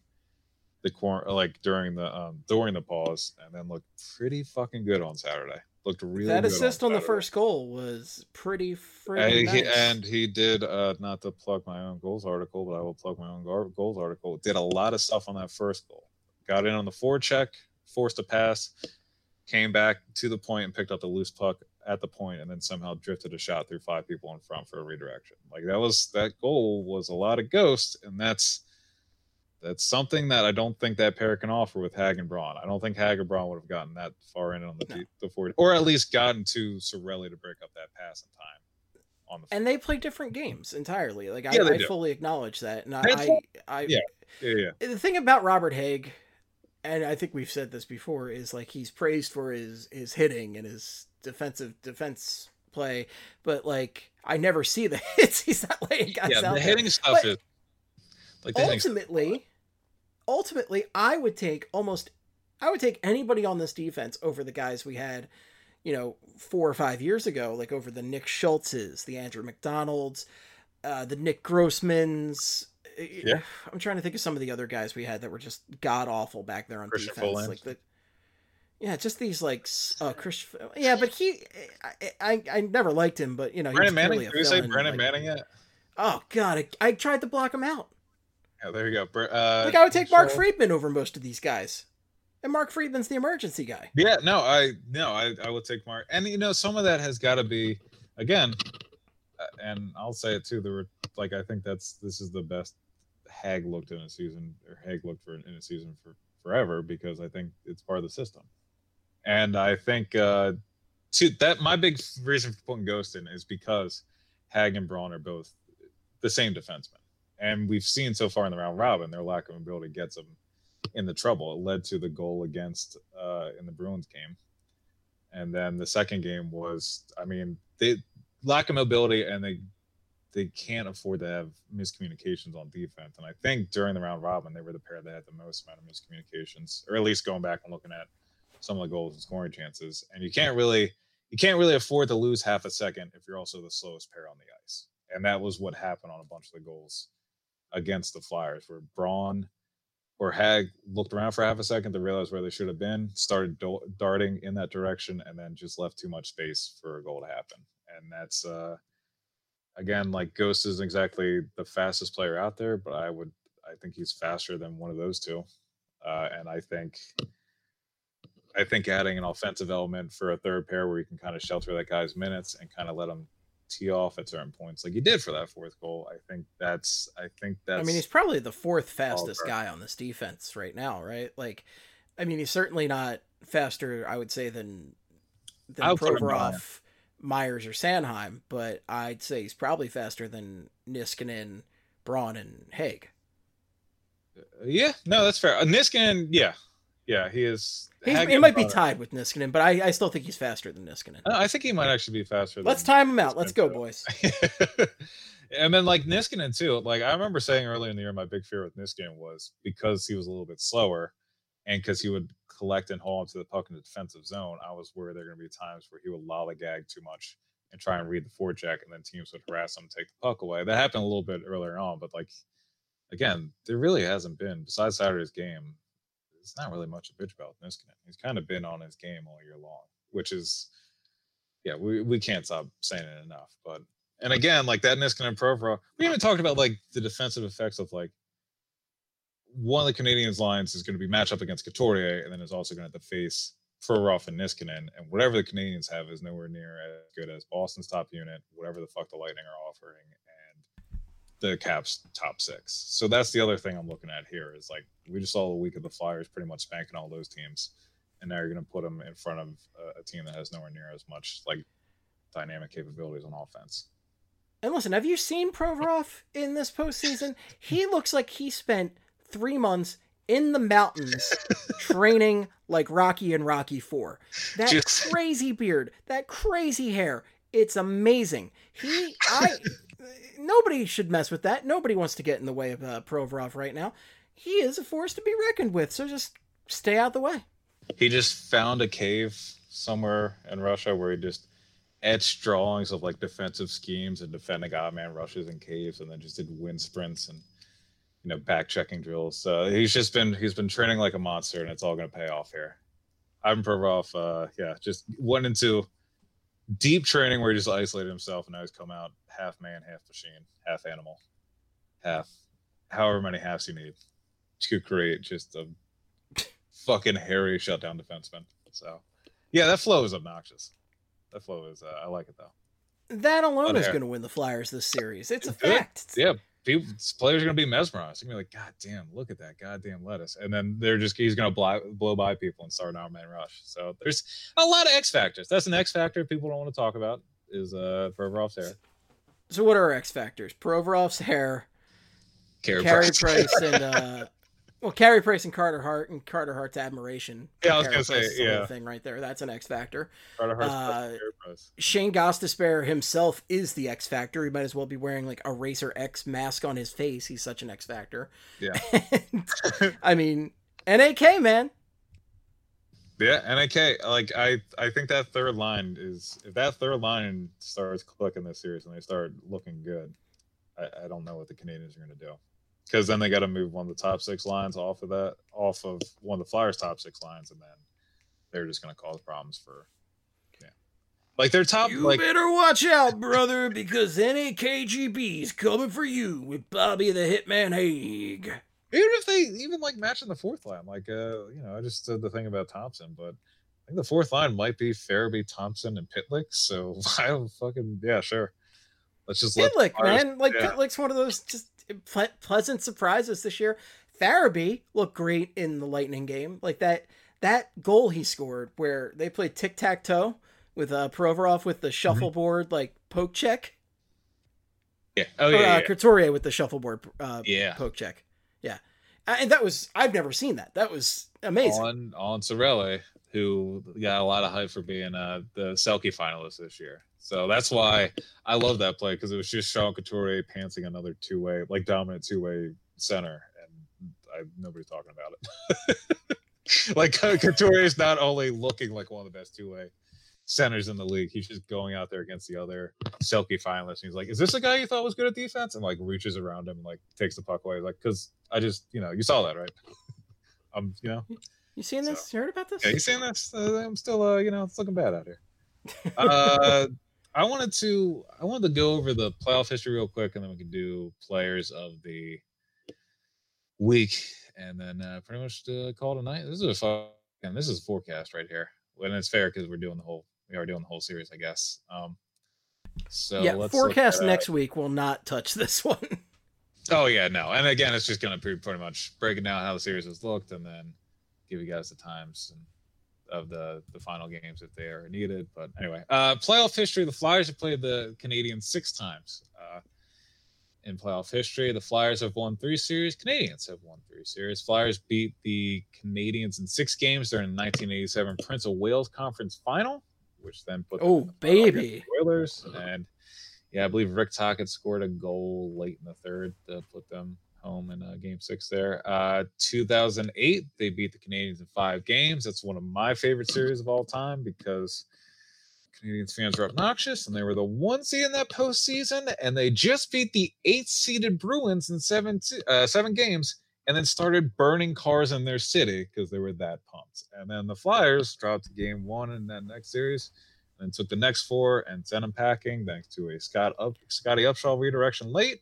the quar like during the um during the pause and then looked pretty fucking good on saturday looked really that assist on, the first goal was pretty And freaking he, nice. and he did uh not to plug my own goals article, but I will plug my own gar- goals article. Did a lot of stuff on that first goal. Got in on the forecheck, forced a pass, came back to the point and picked up the loose puck at the point, and then somehow drifted a shot through five people in front for a redirection. Like that was that goal was a lot of ghosts, and that's that's something that I don't think that pair can offer with Hagg and Braun. I don't think Hagg and Braun would have gotten that far in on the No. the forward, or at least gotten to Cirelli to break up that pass in time on the and they play different games entirely. Like I, Yeah, I do. fully acknowledge that. And I, I, I yeah. yeah, yeah. the thing about Robert Hagg, and I think we've said this before, is like he's praised for his his hitting and his defensive defense play, but like I never see the hits. He's not laying guys yeah, out the there. hitting stuff But is like the ultimately, ultimately, I would take almost, I would take anybody on this defense over the guys we had, you know, four or five years ago, like over the Nick Schultzes, the Andrew MacDonalds, uh, the Nick Grossmans. Yeah. I'm trying to think of some of the other guys we had that were just god awful back there on Christian defense, Folin. like the. Yeah, just these like uh Chris. Yeah, but he, I, I, I never liked him, but you know, Brandon Manning. clearly a Did we say Brandon like- Manning yet? Oh God, I, I tried to block him out. Yeah, there you go. Uh, Like I would take Mark so- Friedman over most of these guys, and Mark Friedman's the emergency guy. Yeah, no, I no, I I would take Mark, and you know, some of that has got to be again, uh, and I'll say it too. There were like I think that's this is the best Hagg looked in a season, or Hagg looked for in a season for forever because I think it's part of the system, and I think uh to that my big reason for putting Ghost in is because Hagg and Braun are both the same defenseman, and we've seen so far in the round robin their lack of ability gets them in the trouble. It led to the goal against uh, in the Bruins game, and then the second game was, I mean, they lack of mobility and they they can't afford to have miscommunications on defense. And I think during the round robin, they were the pair that had the most amount of miscommunications, or at least going back and looking at some of the goals and scoring chances. And you can't really you can't really afford to lose half a second if you're also the slowest pair on the ice. And that was what happened on a bunch of the goals against the Flyers, where Braun or Hagg looked around for half a second to realize where they should have been, started do- darting in that direction, and then just left too much space for a goal to happen. And that's uh, again like Ghost isn't exactly the fastest player out there, but I would I think he's faster than one of those two, uh, and I think I think adding an offensive element for a third pair where you can kind of shelter that guy's minutes and kind of let him tee off at certain points, like he did for that fourth goal. I think that's. I think that's. I mean, he's probably the fourth fastest guy on this defense right now, right? Like, I mean, he's certainly not faster. I would say than than Provorov, Myers, or Sanheim, but I'd say he's probably faster than Niskanen, Braun, and Hagg. Yeah, no, that's fair. Uh, Niskanen, yeah, yeah, he is. he might be tied with Niskanen, but I, I still think he's faster than Niskanen. Uh, I think he might actually be faster. Let's time him out. Let's go, boys. and then like Niskanen too. Like I remember saying earlier in the year, my big fear with Niskanen was because he was a little bit slower, and because he would collect and hold onto the puck in the defensive zone. I was worried there were going to be times where he would lollygag too much and try and read the forecheck, and then teams would harass him, take the puck away. That happened a little bit earlier on, but like again, there really hasn't been besides Saturday's game it's not really much to bitch about Niskanen. He's kind of been on his game all year long, which is, yeah, we, we can't stop saying it enough. But and again, like that Niskanen profile, we haven't talked about like the defensive effects of like one of the Canadiens' lines is going to be matched up against Couturier, and then is also going to have to face Provorov and Niskanen, and whatever the Canadiens have is nowhere near as good as Boston's top unit, whatever the fuck the Lightning are offering, the Caps top six. So that's the other thing I'm looking at here is like we just saw the week of the Flyers pretty much spanking all those teams, and now you're going to put them in front of a, a team that has nowhere near as much like dynamic capabilities on offense. And listen, have you seen Provorov in this postseason? He looks like he spent three months in the mountains training like Rocky and Rocky Four. That Just... crazy beard, that crazy hair. It's amazing. He, I, nobody should mess with that. Nobody wants to get in the way of uh, Provorov right now. He is a force to be reckoned with, so just stay out the way. He just found a cave somewhere in Russia where he just etched drawings of like defensive schemes and defending odd man rushes and caves, and then just did wind sprints and you know back checking drills. So he's just been he's been training like a monster, and it's all going to pay off here. Ivan Provorov, uh, yeah, just one and into deep training where he just isolated himself and now he's come out half man, half machine, half animal, half however many halves you need to create just a fucking hairy shutdown defenseman. So yeah, that flow is obnoxious. That flow is uh, I like it though. That alone is going to win the Flyers this series. It's a fact. Yeah, people, players are going to be mesmerized. They're going to be like, God damn, look at that goddamn lettuce. And then they're just, he's going to blow, blow by people and start an arm man rush. So there's a lot of X factors. That's an X factor people don't want to talk about is uh, Provorov's hair. So what are our X factors? Provorov's hair, Carey Price, Price and uh, Well, Carey Price and Carter Hart and Carter Hart's admiration. Yeah, I was gonna say, yeah, thing right there. That's an X factor. Carter Hart's uh, Shane Gostisbehere himself is the X factor. He might as well be wearing like a Racer X mask on his face. He's such an X factor. Yeah. and, I mean, NAK man. Yeah, NAK. Like I, I think that third line is if that third line starts clicking this series and they start looking good, I, I don't know what the Canadians are gonna do because then they got to move one of the top six lines off of that, off of one of the Flyers' top six lines, and then they're just going to cause problems for, yeah, like their top. You like, better watch out, brother, because NAKGB's coming for you with Bobby the Hitman Hagg. Even if they even like matching the fourth line, like uh, you know, I just said the thing about Thompson, but I think the fourth line might be Farabee, Thompson, and Pitlick. So I don't fucking yeah, sure. Let's just Pitlick, man. Like yeah. Pitlick's one of those just ple- pleasant surprises this year. Farabee looked great in the Lightning game. Like that that goal he scored where they played tic tac toe with uh, Provorov with the mm-hmm. shuffleboard mm-hmm. like poke check. Yeah. Oh yeah. Or, uh, yeah. Couturier with the shuffleboard uh, yeah. poke check. Yeah. And that was I've never seen that. That was amazing. On on Cirelli, who got a lot of hype for being uh, the Selke finalist this year. So that's why I love that play because it was just Sean Couturier pantsing another two way, like dominant two way center, and I nobody's talking about it. like Couturier is not only looking like one of the best two way centers in the league, he's just going out there against the other Selke finalists. And he's like, "Is this a guy you thought was good at defense?" And like reaches around him, and like takes the puck away, like because I just you know you saw that right. I'm, you know, You seen this? You heard about this? yeah, you seeing this? Uh, I'm still, uh, you know, it's looking bad out here. Uh, I wanted to, I wanted to go over the playoff history real quick, and then we can do players of the week, and then uh, pretty much uh, call tonight. This is a fun, and this is a forecast right here. And it's fair because we're doing the whole, we are doing the whole series, I guess. Um, so yeah, let's forecast next week will not touch this one. Oh yeah, no. And again, it's just gonna be pretty much breaking down how the series has looked, and then give you guys the times and of the the final games if they are needed. But anyway, uh, playoff history: the Flyers have played the Canadiens six times. Uh, in playoff history, the Flyers have won three series. Canadiens have won three series. Flyers beat the Canadiens in six games during the 1987 Prince of Wales Conference Final, which then put Oh, the baby. Oilers and yeah, I believe Rick Tocchet scored a goal late in the third to put them home in uh, game six there. Uh, 2008, they beat the Canadiens in five games. That's one of my favorite series of all time because Canadiens fans were obnoxious and they were the one seed in that postseason. And they just beat the eight seeded Bruins in seven, uh, seven games and then started burning cars in their city because they were that pumped. And then the Flyers dropped game one in that next series and took the next four and sent them packing thanks to a Scott up Scottie Upshall redirection late.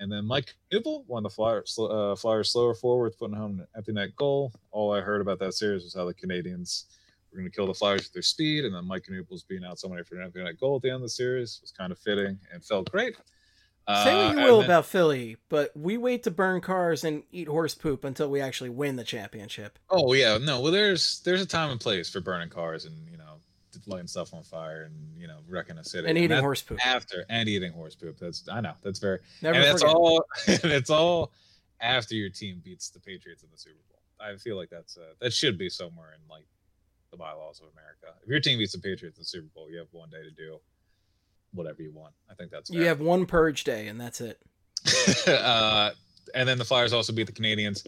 And then Mike one of the Flyers, uh, Flyers slower forwards, putting home an empty net goal. All I heard about that series was how the Canadiens were going to kill the Flyers with their speed, and then Mike Newell's being out somebody for an empty net goal at the end of the series was kind of fitting and felt great. Say what Uh, you will then- about Philly, but we wait to burn cars and eat horse poop until we actually win the championship. Oh yeah, no. Well, there's there's a time and place for burning cars and you know lighting stuff on fire and you know wrecking a city And eating that's horse poop. after and eating horse poop. That's I know that's very Never and that's all. And it's all after your team beats the Patriots in the Super Bowl. I feel like that's uh, that should be somewhere in like the bylaws of America. If your team beats the Patriots in the Super Bowl, you have one day to do whatever you want. I think that's You have one purge day, and that's it. uh, and then the Flyers also beat the Canadiens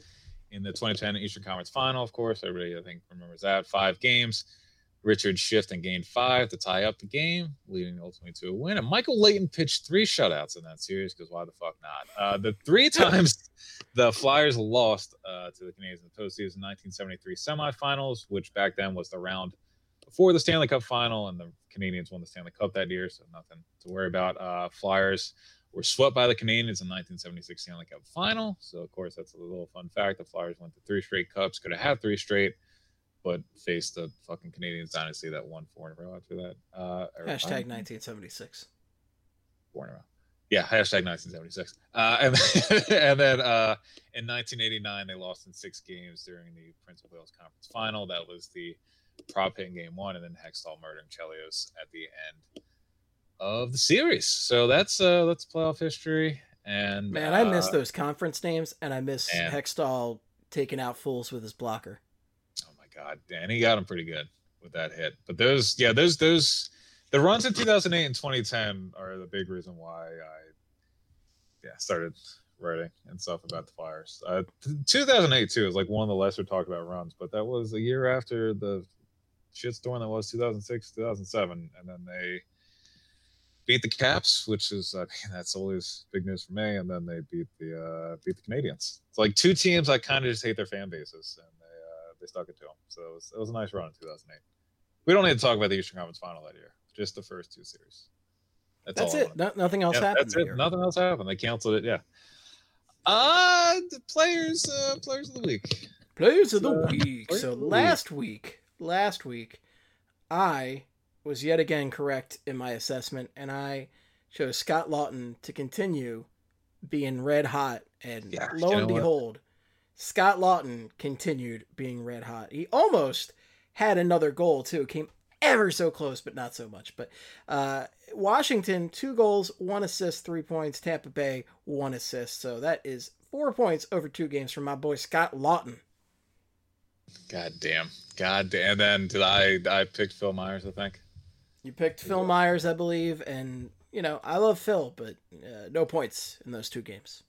in the 2010 Eastern Conference Final. Of course, everybody I think remembers that. Five games. Richard shift and gained five to tie up the game, leading ultimately to a win. And Michael Leighton pitched three shutouts in that series because why the fuck not? Uh, the three times the Flyers lost uh, to the Canadiens in the postseason 1973 semifinals, which back then was the round before the Stanley Cup final, and the Canadiens won the Stanley Cup that year, so nothing to worry about. Uh, Flyers were swept by the Canadiens in 1976 Stanley Cup final. So, of course, that's a little fun fact. The Flyers went to three straight cups, could have had three straight, but faced the fucking Canadiens dynasty that won four in a row after that. Uh, Hashtag 1976. Four in a row. Yeah, hashtag 1976. Uh, and and then uh, in 1989, they lost in six games during the Prince of Wales Conference Final. That was the Propp hit in game one, and then Hextall murdering Chelios at the end of the series. So that's uh that's playoff history. And Man, I miss uh, those conference names, and I miss man. Hextall taking out fools with his blocker. God, Dan, he got him pretty good with that hit. But those, yeah, those, those, the runs in 2008 and 2010 are the big reason why I, yeah, started writing and stuff about the Flyers. Uh, 2008 too is like one of the lesser talked about runs, but that was a year after the shitstorm that was 2006, 2007, and then they beat the Caps, which is I mean that's always big news for me. And then they beat the uh, beat the Canadiens. It's like two teams I kind of just hate their fan bases, and they stuck it to him. So it was, it was a nice run in 2008. We don't need to talk about the Eastern Conference Final that year. Just the first two series. That's, That's it. No, nothing else Yeah, happened that's it. here. Nothing else happened. They canceled it. Yeah. Uh the players, uh, players of the week. Players of the Uh, week. So the last week, last week, I was yet again correct in my assessment, and I chose Scott Lawton to continue being red hot. And Yeah, lo and behold, what? Scott Lawton continued being red hot. He almost had another goal too. Came ever so close, but not so much. But uh, Washington, two goals, one assist, three points. Tampa Bay, one assist. So that is four points over two games from my boy Scott Lawton. God damn. God damn. And then did I I picked Phil Myers, I think. You picked Phil Myers, I believe, and you know I love Phil, but uh, no points in those two games.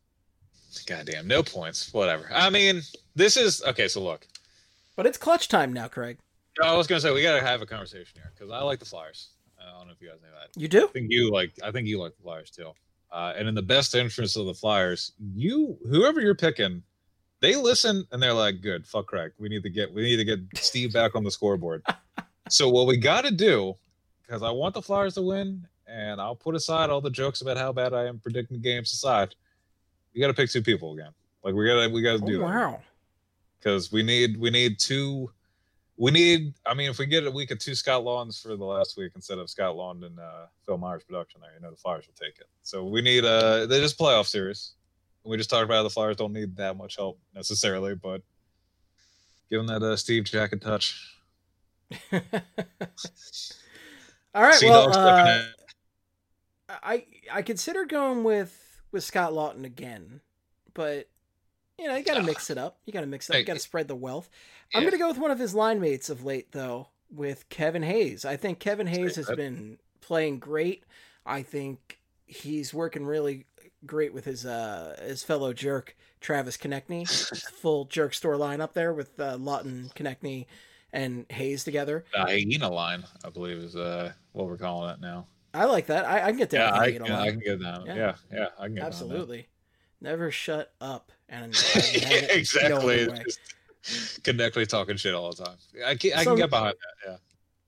God damn, no points. Whatever. I mean, this is okay, so look. But it's clutch time now, Craig. I was gonna say we gotta have a conversation here because I like the Flyers. I don't know if you guys know that. You do? I think you like. I think you like the Flyers too. Uh, and in the best interest of the Flyers, you whoever you're picking, They listen and they're like, "Good, fuck Craig. We need to get we need to get Steve back on the scoreboard." so what we got to do, because I want the Flyers to win, and I'll put aside all the jokes about how bad I am predicting games aside. You got to pick two people again. Like we gotta we gotta Oh, do that wow. because we need we need two. We need. I mean, if we get a week of two Scott Lawns for the last week instead of Scott Lawn and uh, Phil Myers production, there, you know the Flyers will take it. So we need a. They're just playoff series. We just talked about how the Flyers don't need that much help necessarily, but give them that uh, Steve Jacket touch. All right. Sea well, uh, I I consider going with with Scott Lawton again, but you know you got to mix it up. You got to mix it up. You got to spread the wealth. I'm gonna go with one of his line mates of late though, with Kevin Hayes. I think Kevin Hayes has been playing great. I think he's working really great with his uh his fellow jerk Travis Konecny. Full jerk store line up there with uh, Lawton, Konecny, and Hayes together. the hyena line, I believe, is uh, what we're calling it now. I like that. I, I can get down. Yeah, I, can. I can get down. Yeah. Yeah, yeah, I can get Absolutely. Never shut up. And down. that. and have exactly. Connectly talking shit all the time. I can, I So- can get behind that. Yeah.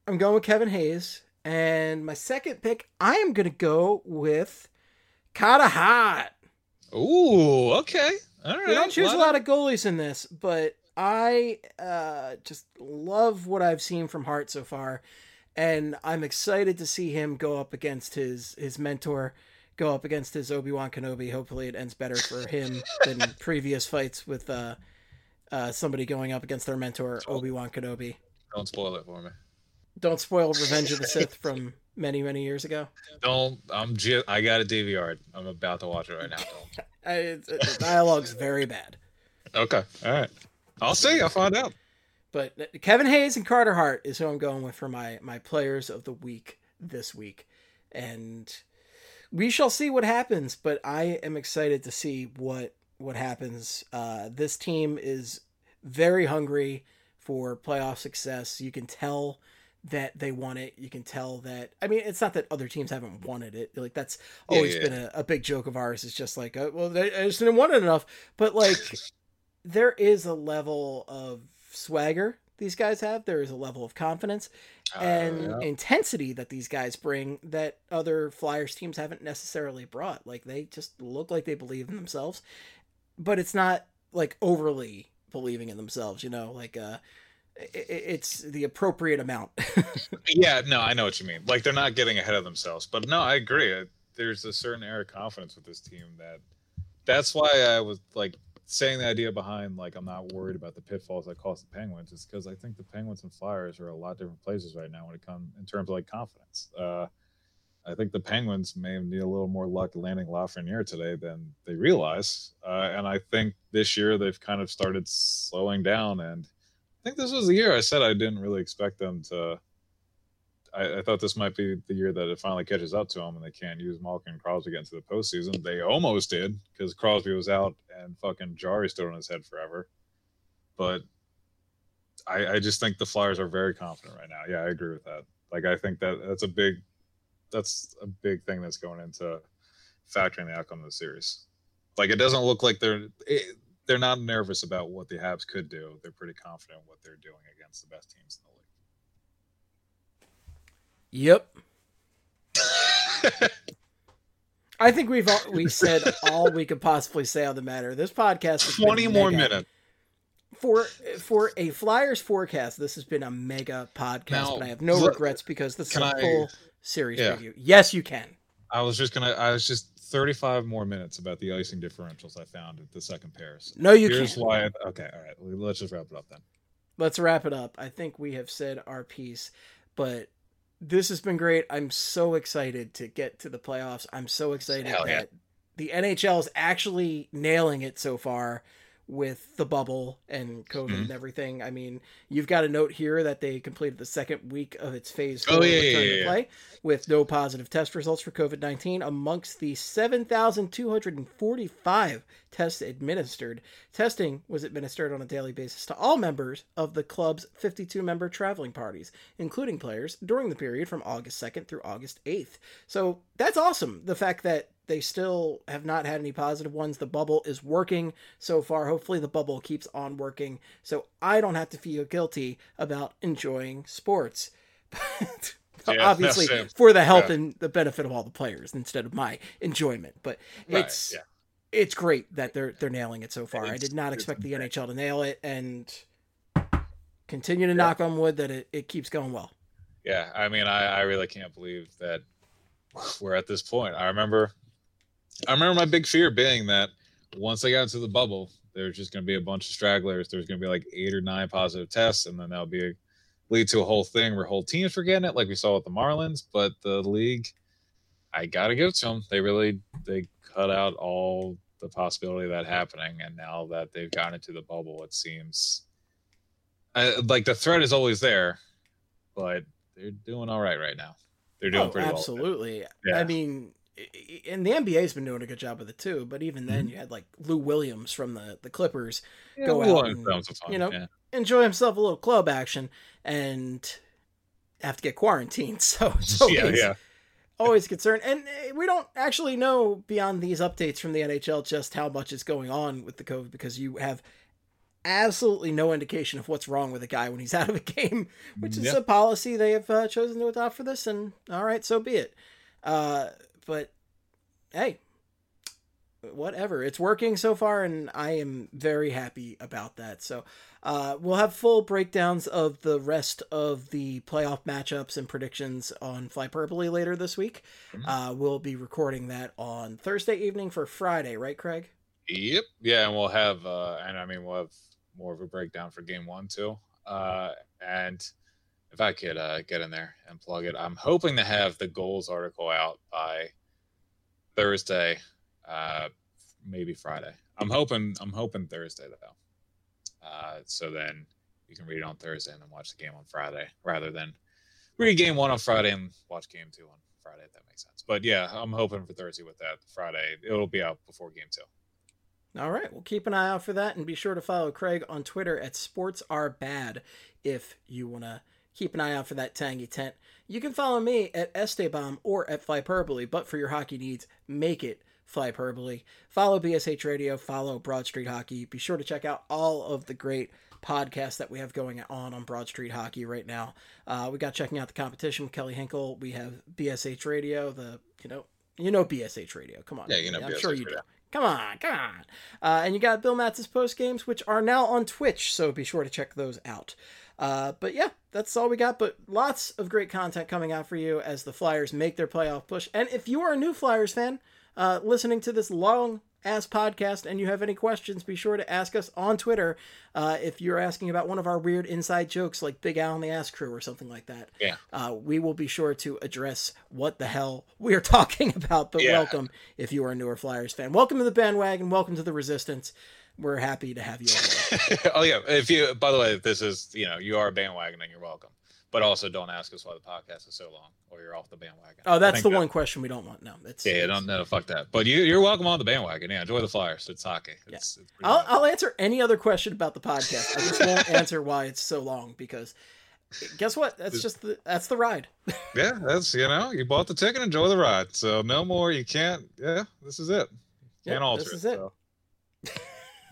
I'm going with Kevin Hayes. And my second pick, I am going to go with Carter Hart. Ooh, okay. All right. We don't choose a lot of goalies in this, but I uh, just love what I've seen from Hart so far. And I'm excited to see him go up against his, his mentor, go up against his Obi Wan Kenobi. Hopefully, it ends better for him than previous fights with uh, uh, somebody going up against their mentor, Obi Wan Kenobi. Don't spoil it for me. Don't spoil Revenge of the Sith from many, many years ago. Don't. I'm. Just, I got a DVR. I'm about to watch it right now. I, the dialogue's very bad. Okay. All right. I'll see. I'll find out. But Kevin Hayes and Carter Hart is who I'm going with for my my players of the week this week, and we shall see what happens. But I am excited to see what what happens. Uh, this team is very hungry for playoff success. You can tell that they want it. You can tell that. I mean, it's not that other teams haven't wanted it. Like that's Yeah, always yeah. been a, a big joke of ours. It's just like, uh, well, they I just didn't want it enough. But like, there is a level of swagger these guys have. There is a level of confidence and Uh, yeah. intensity that these guys bring that other Flyers teams haven't necessarily brought. Like they just look like they believe in themselves, but it's not like overly believing in themselves. You know, like uh, it's the appropriate amount. yeah. No, I know what you mean. Like they're not getting ahead of themselves. But no, I agree. There's a certain air of confidence with this team that. That's why I was like saying the idea behind like I'm not worried about the pitfalls that cost the Penguins is because I think the Penguins and Flyers are a lot different places right now when it comes in terms of like confidence. Uh, I think the Penguins may need a little more luck landing Lafreniere today than they realize, uh, and I think this year they've kind of started slowing down. And I think this was the year I said I didn't really expect them to. I, I thought this might be the year that it finally catches up to them and they can't use Malkin and Crosby again to the postseason. They almost did because Crosby was out and fucking Jarry stood on his head forever. But I, I just think the Flyers are very confident right now. Yeah, I agree with that. Like I think that that's a big that's a big thing that's going into factoring the outcome of the series. Like it doesn't look like they're it, they're not nervous about what the Habs could do. They're pretty confident what they're doing against the best teams in the league. Yep. I think we've all, we said all we could possibly say on the matter. This podcast Twenty more minutes. for for a Flyers forecast, this has been a mega podcast, Now, but I have no look, regrets because this is a I- full series Yeah. review. Yes, you can. I was just gonna. I was just thirty-five more minutes about the icing differentials I found at the second pairs. No, you Here's can't. why. I, okay, all right. Let's just wrap it up then. Let's wrap it up. I think we have said our piece, but this has been great. I'm so excited to get to the playoffs. I'm so excited Hell yeah. that the NHL is actually nailing it so far with the bubble and COVID Mhm. and everything. I mean, you've got a note here that they completed the second week of its phase Oh, four yeah, return yeah, to yeah. play with no positive test results for COVID 19 amongst the 7,245 tests administered. Testing was administered on a daily basis to all members of the club's 52 member traveling parties, including players, during the period from August 2nd through August 8th. So that's awesome. The fact that they still have not had any positive ones. The bubble is working so far. Hopefully, the bubble keeps on working so I don't have to feel guilty about enjoying sports. Yeah, Obviously, for the health Yeah. and the benefit of all the players instead of my enjoyment. But Right, it's yeah. it's great that they're they're nailing it so far. I did not expect the. NHL to nail it, and continue to knock on wood that it, it keeps going well. Yeah, I mean, I, I really can't believe that we're at this point. I remember, I remember my big fear being that once they got into the bubble, there's just going to be a bunch of stragglers. There's going to be like eight or nine positive tests, and then that'll be lead to a whole thing where whole teams were getting it, like we saw with the Marlins. But the league, I gotta give it to them. They really they cut out all the possibility of that happening, and now that they've gotten into the bubble, it seems I, like the threat is always there, but they're doing all right right now. They're doing Oh, pretty well. absolutely. Yeah. I mean, i- i- and the NBA's been doing a good job with it too. But even then, Mhm. you had like Lou Williams from the the Clippers Yeah, go we out and, them you know, yeah. enjoy himself a little club action and have to get quarantined. So it's always, yeah, yeah. always concerned. And uh, we don't actually know beyond these updates from the NHL just how much is going on with the COVID because you have absolutely no indication of what's wrong with a guy when he's out of a game, which is Yeah. a policy they have uh, chosen to adopt for this. And all right, so be it. Uh, but hey, whatever. It's working so far, and I am very happy about that. So uh, we'll have full breakdowns of the rest of the playoff matchups and predictions on Flyperbole later this week. Mhm. Uh, we'll be recording that on Thursday evening for Friday, right, Craig? Yep. Yeah, and we'll have uh and I mean we'll have more of a breakdown for game one too. Uh and if I could uh get in there and plug it, I'm hoping to have the goals article out by Thursday, uh maybe Friday. I'm hoping I'm hoping Thursday though. Uh so then you can read it on Thursday and then watch the game on Friday rather than read game one on Friday and watch game two on Friday, if that makes sense. But yeah, I'm hoping for Thursday with that. Friday it'll be out before game two. All right, well, keep an eye out for that, and be sure to follow Craig on Twitter at Sports Are Bad if you want to keep an eye out for that tangy tent. You can follow me at Estebomb or at Flyperbole, but for your hockey needs, make it Flyperbole. Follow BSH Radio, follow Broad Street Hockey. Be sure to check out all of the great podcasts that we have going on on Broad Street Hockey right now. Uh, we got checking out the competition with Kelly Hinkle. We have BSH Radio, the you know you know BSH Radio. Come on, Yeah, you know I'm BSH sure you Radio. do. Come on, come on. Uh, and you got Bill Matz's post games, which are now on Twitch, so be sure to check those out. Uh, but yeah, that's all we got. But lots of great content coming out for you as the Flyers make their playoff push. And if you are a new Flyers fan, uh, listening to this long ass podcast and you have any questions, be sure to ask us on Twitter. Uh, if you're asking about one of our weird inside jokes like Big Al and the Ass Crew or something like that, Yeah. uh, we will be sure to address what the hell we are talking about. But Yeah. welcome if you are a newer Flyers fan. Welcome to the bandwagon. Welcome to the Resistance. We're happy to have you. on. oh yeah. If you, by the way, this is you know you are a bandwagon, then you're welcome. But also, don't ask us why the podcast is so long, or you're off the bandwagon. Oh, that's the God. one question we don't want. No, it's Yeah, yeah, don't no, fuck that. But you, you're welcome on the bandwagon. Yeah, enjoy the Flyers. It's hockey. It's, it's I'll. I'll answer any other question about the podcast. I just won't answer why it's so long because guess what? That's just the that's the ride. yeah, that's you know you bought the ticket, enjoy the ride. So no more. You can't. Yeah, this is it. Can't alter this it. is it. so.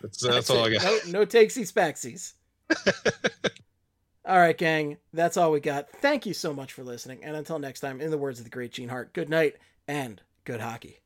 That's, that's, all I got. No, no takesies backsies. all right, gang. That's all we got. Thank you so much for listening. And until next time, in the words of the great Gene Hart, good night and good hockey.